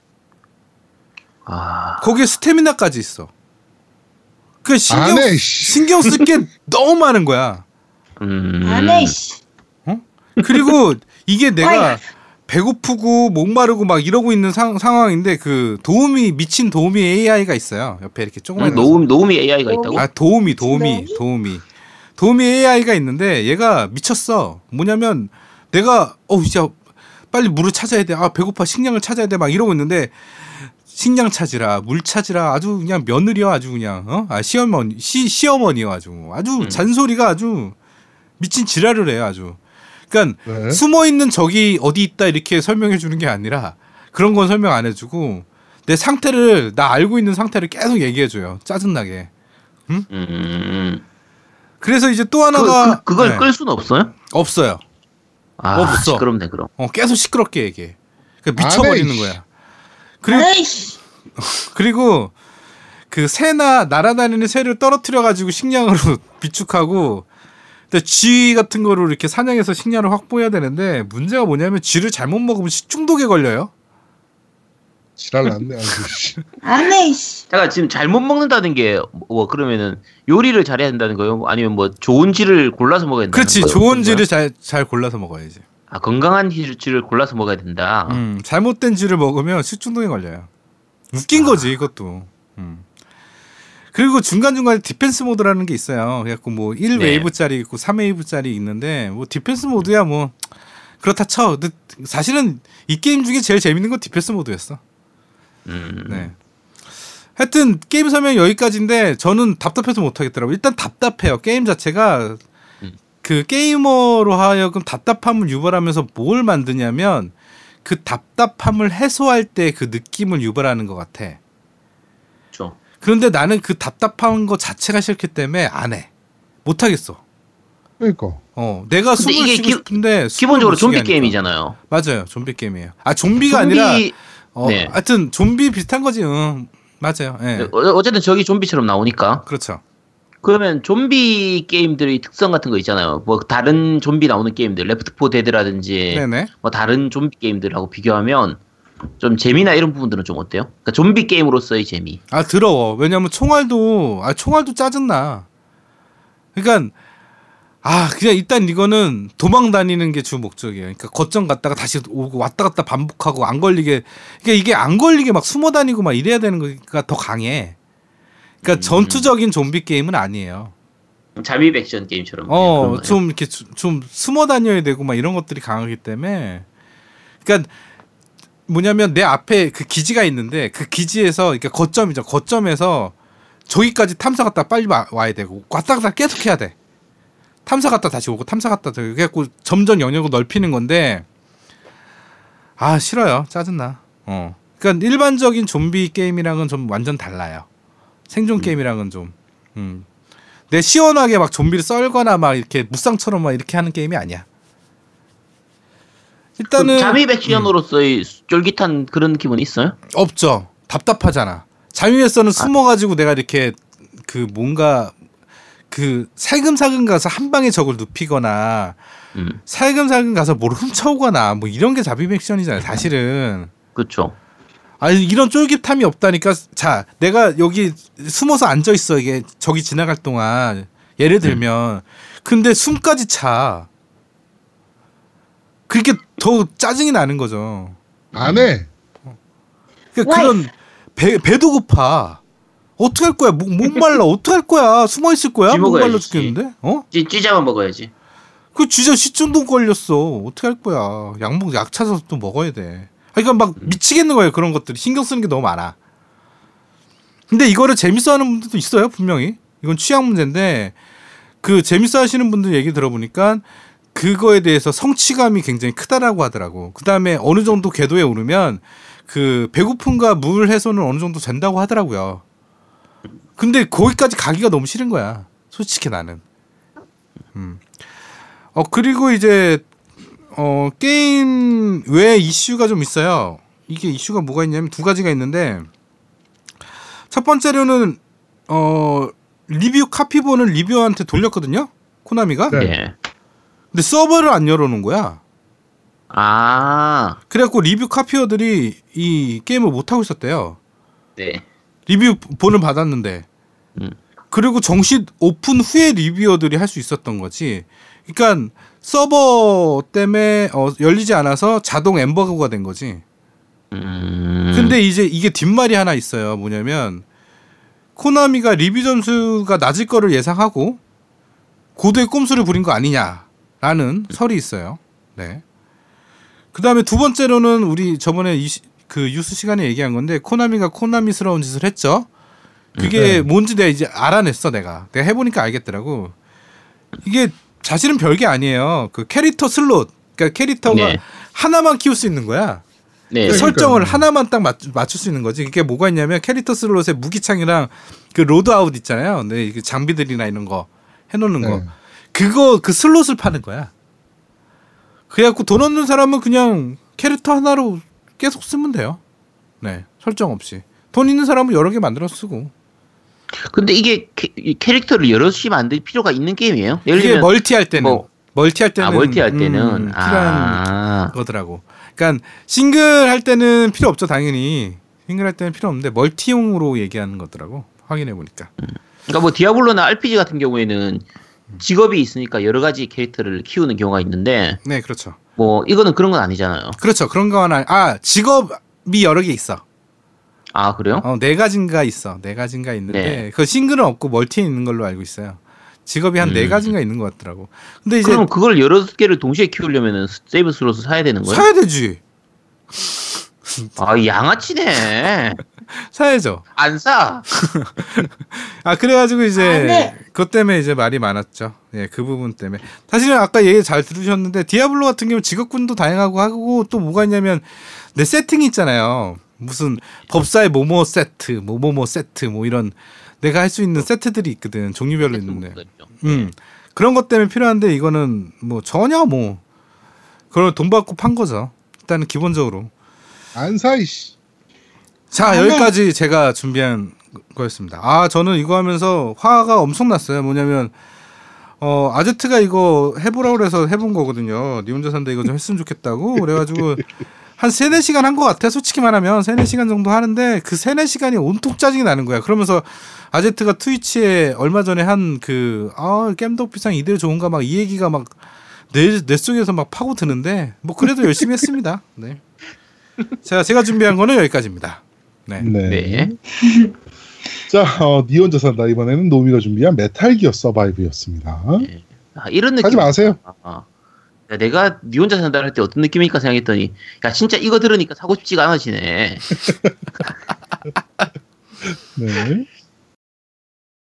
아, 거기에 스태미나까지 있어. 그 신경 안 해, 씨. 신경 쓸 게 *laughs* 너무 많은 거야. 음. 안해 씨. 그리고 *laughs* 이게 내가. 배고프고 목마르고 막 이러고 있는 상, 상황인데 그 도우미 미친 도우미 AI가 있어요. 옆에 이렇게 조그만 음, 노음 노음이 AI가 있다고? 아 도우미 도우미 도우미? 도우미 도우미 AI가 있는데 얘가 미쳤어. 뭐냐면 내가 어 진짜 빨리 물을 찾아야 돼. 아 배고파 식량을 찾아야 돼. 막 이러고 있는데 식량 찾으라 물 찾으라 아주 그냥 며느리야 아주 그냥 어? 아 시어머니 시 시어머니요 아주 아주 음. 잔소리가 아주 미친 지랄을 해요 아주. 그러니까 네. 숨어 있는 적이 어디 있다 이렇게 설명해 주는 게 아니라 그런 건 설명 안 해주고 내 상태를 나 알고 있는 상태를 계속 얘기해 줘요 짜증나게. 음. 그래서 이제 또 그, 하나가 그, 그걸 네, 끌 수는 없어요? 없어요. 아, 없어. 시끄럽네 그럼. 어, 계속 시끄럽게 얘기해. 그러니까 안 미쳐버리는 해, 거야. 그리고 안해 씨. *laughs* 그리고 그 새나 날아다니는 새를 떨어뜨려 가지고 식량으로 *laughs* 비축하고 쥐 같은 거로 이렇게 사냥해서 식량을 확보해야 되는데 문제가 뭐냐면 쥐를 잘못 먹으면 식중독에 걸려요. 지랄 났네 아주. 씨. 안해 씨. 잠깐 지금 잘못 먹는다는 게 뭐 그러면은 요리를 잘해야 된다는 거예요? 아니면 뭐 좋은 쥐를 골라서 먹어야 된다는 그렇지. 좋은? 쥐를 잘 잘 골라서 먹어야지. 아 건강한 쥐- 쥐를 골라서 먹어야 된다. 음, 잘못된 쥐를 먹으면 식중독에 걸려요. 웃긴 아. 거지 이것도. 음. 그리고 중간중간에 defense mode라는 게 있어요. 그래갖고 뭐 1 wave짜리 있고 3 wave짜리 있는데 뭐 defense mode야 뭐 그렇다 쳐. 근데 사실은 이 게임 중에 제일 재밌는 건 defense mode였어. 음. 네. 하여튼 게임 설명 여기까지인데 저는 답답해서 못 하겠더라고. 요 일단 답답해요. 게임 자체가 음. 그 게이머로 하여금 답답함을 유발하면서 뭘 만드냐면 그 답답함을 해소할 때 그 느낌을 유발하는 것 같아. 그런데 나는 그 답답한 거 자체가 싫기 때문에 안 해. 못 하겠어. 그러니까. 어, 내가 숨을 쉬고 기- 싶은데 기본적으로 좀비 하니까. 게임이잖아요. 맞아요, 좀비 게임이에요. 아 좀비가 좀비 아니라 어, 네. 하여튼 좀비 비슷한 거지. 응. 맞아요. 예. 어, 어쨌든 저기 좀비처럼 나오니까 그렇죠. 그러면 좀비 게임들의 특성 같은 거 있잖아요. 뭐 다른 좀비 나오는 게임들, Left 4 Dead라든지 네네. 뭐 다른 좀비 게임들하고 비교하면 좀 재미나 이런 부분들은 좀 어때요? 그러니까 좀비 게임으로서의 재미. 아 더러워. 왜냐면 총알도 아 총알도 짜증나. 그러니까 아 그냥 일단 이거는 도망 다니는 게 주 목적이에요. 그러니까 거점 갔다가 다시 오고 왔다 갔다 반복하고 안 걸리게. 그러니까 이게 안 걸리게 막 숨어 다니고 막 이래야 되는 거니까 더 강해. 그러니까 전투적인 좀비 게임은 아니에요. 잠입 액션 게임처럼. 어. 좀 이렇게 주- 좀 숨어 다녀야 되고 막 이런 것들이 강하기 때문에 그러니까 뭐냐면 내 앞에 그 기지가 있는데 그 기지에서 그러니까 거점이죠. 거점에서 저기까지 탐사 갔다 빨리 와, 와야 되고 왔다 갔다 계속 해야 돼. 탐사 갔다 다시 오고 탐사 갔다 그래갖고 점점 영역을 넓히는 건데 아 싫어요. 짜증나. 어. 그러니까 일반적인 좀비 게임이랑은 좀 완전 달라요. 생존 게임이랑은 좀. 음. 내 시원하게 막 좀비를 썰거나 막 이렇게 무쌍처럼 막 이렇게 하는 게임이 아니야. 일단은 잠입 액션으로서의 쫄깃한 그런 기분이 있어요? 없죠. 답답하잖아. 잠입에서는 숨어가지고 내가 이렇게 그 뭔가 그 살금살금 가서 한 방에 적을 눕히거나 음, 살금살금 가서 뭘 훔쳐오거나 뭐 이런 게 잠입 액션이잖아요. 사실은. 그렇죠. 아니 이런 쫄깃함이 없다니까. 자, 내가 여기 숨어서 앉아 있어 이게 저기 지나갈 동안 예를 들면 근데 숨까지 차. 그렇게 더 짜증이 나는 거죠. 안 해. 그러니까 그런 배 배도 고파. 어떻게 할 거야? 목, 목말라 *laughs* 어떻게 할 거야? 숨어 있을 거야? 쥐 목말라 죽겠는데? 어? 찌, 찌자만 먹어야지. 그 쥐자 시중독 걸렸어. 어떻게 할 거야? 약먹 약 찾아서 또 먹어야 돼. 그러니까 막 미치겠는 거예요. 그런 것들이 신경 쓰는 게 너무 많아. 근데 이거를 재밌어하는 분들도 있어요. 분명히 이건 취향 문제인데 그 재밌어 하시는 분들 얘기 들어보니까 그거에 대해서 성취감이 굉장히 크다라고 하더라고. 그 다음에 어느 정도 궤도에 오르면 그 배고픔과 물 해소는 어느 정도 된다고 하더라고요. 근데 거기까지 가기가 너무 싫은 거야. 솔직히 나는. 음. 어 그리고 이제 어 게임 외 이슈가 좀 있어요. 이게 이슈가 뭐가 있냐면 두 가지가 있는데 첫 번째로는 어 리뷰 카피본을 reviewer한테 돌렸거든요. 코나미가. 네. 예. 근데 서버를 안 열어놓은 거야. 아, 그래갖고 리뷰 카피어들이 이 게임을 못 하고 있었대요. 네. 리뷰 본을 받았는데. 음. 그리고 정식 오픈 후에 reviewer들이 할 수 있었던 거지. 그러니까 서버 때문에 어, 열리지 않아서 자동 엠버거가 된 거지. 음. 근데 이제 이게 뒷말이 하나 있어요. 뭐냐면 코나미가 리뷰 점수가 낮을 거를 예상하고 고도의 꼼수를 부린 거 아니냐 라는 설이 있어요. 네. 그 다음에 두 번째로는 우리 저번에 이, 시- 그 뉴스 시간에 얘기한 건데 코나미가 코나미스러운 짓을 했죠. 그게 뭔지 내가 이제 알아냈어 내가. 내가 해보니까 알겠더라고. 이게 사실은 별게 아니에요. 그 캐릭터 슬롯. 그러니까 캐릭터가 네. 하나만 키울 수 있는 거야. 네. 그 설정을 그러니까요. 하나만 딱 맞, 맞출 수 있는 거지. 그게 뭐가 있냐면 캐릭터 슬롯에 무기창이랑 그 loadout 있잖아요. 네, 그 장비들이나 이런 거 해놓는 거. 네. 그거 그 슬롯을 파는 거야. 그래갖고 돈 없는 사람은 그냥 캐릭터 하나로 계속 쓰면 돼요. 네, 설정 없이. 돈 있는 사람은 여러 개 만들어 쓰고. 근데 이게 캐, 캐릭터를 여럿이 만들 필요가 있는 게임이에요? 예를 이게 멀티할 때는 뭐- 멀티할 때는 아, 멀티할 때는 음, 필요한 아. 거더라고. 그러니까 싱글 할 때는 필요 없죠 당연히. 싱글 할 때는 필요 없는데 멀티용으로 얘기하는 거더라고. 확인해 보니까. 그러니까 뭐 디아블로나 RPG 같은 경우에는 직업이 있으니까 여러 가지 캐릭터를 키우는 경우가 있는데 네, 그렇죠. 뭐 이거는 그런 건 아니잖아요. 그렇죠. 그런 거 하나. 아 직업이 여러 개 있어. 아 그래요? 어, 네 가지인가 있어. 네 가지인가 있는데 네. 그 싱글은 없고 멀티에 있는 걸로 알고 있어요. 직업이 한네 음. 가지인가 있는 것 같더라고. 근데 이제 그럼 그걸 여러 개를 동시에 키우려면은 세이브 슬롯을 사야 되는 거예요? 사야 되지. 아 양아치네. *laughs* 사야죠. 안 사. *laughs* 아 그래가지고 이제. 그것 때문에 이제 말이 많았죠. 예, 그 부분 때문에. 사실은 아까 얘기 잘 들으셨는데 디아블로 같은 경우 직업군도 다양하고 하고 또 뭐가 있냐면 내 세팅이 있잖아요. 무슨 법사의 모모 세트, 모모모 세트 뭐 이런 내가 할 수 있는 세트들이 있거든. 종류별로 있는데. 음. 그런 것 때문에 필요한데 이거는 뭐 전혀 뭐 그걸 돈 받고 판 거죠. 일단은 기본적으로. 안 사 이씨. 자 아, 네. 여기까지 제가 준비한 거였습니다. 아 저는 이거 하면서 화가 엄청 났어요. 뭐냐면 어 아제트가 이거 해보라고 그래서 해본 거거든요. 니 혼자 산다 이거 좀 했으면 좋겠다고 그래가지고 한 세네 시간 한 것 같아. 솔직히 말하면 세네 시간 정도 하는데 그 세네 시간이 온통 짜증이 나는 거야. 그러면서 아제트가 Twitch에 얼마 전에 한 그아 겜덕 비상 이대로 좋은가 막 이 얘기가 막 내 내 속에서 막 파고 드는데 뭐 그래도 열심히 했습니다. 네. 자 제가 준비한 거는 여기까지입니다. 네. 네. 네. *laughs* 자, 어, 니 혼자 산다. 이번에는 노미가 준비한 Metal Gear Survive였습니다. 아, 이런 느낌. 하지 마세요. 아, 야, 내가 니 혼자 산다 할 때 어떤 느낌일까 생각했더니 야 진짜 이거 들으니까 사고 싶지가 않아지네. *laughs* 네.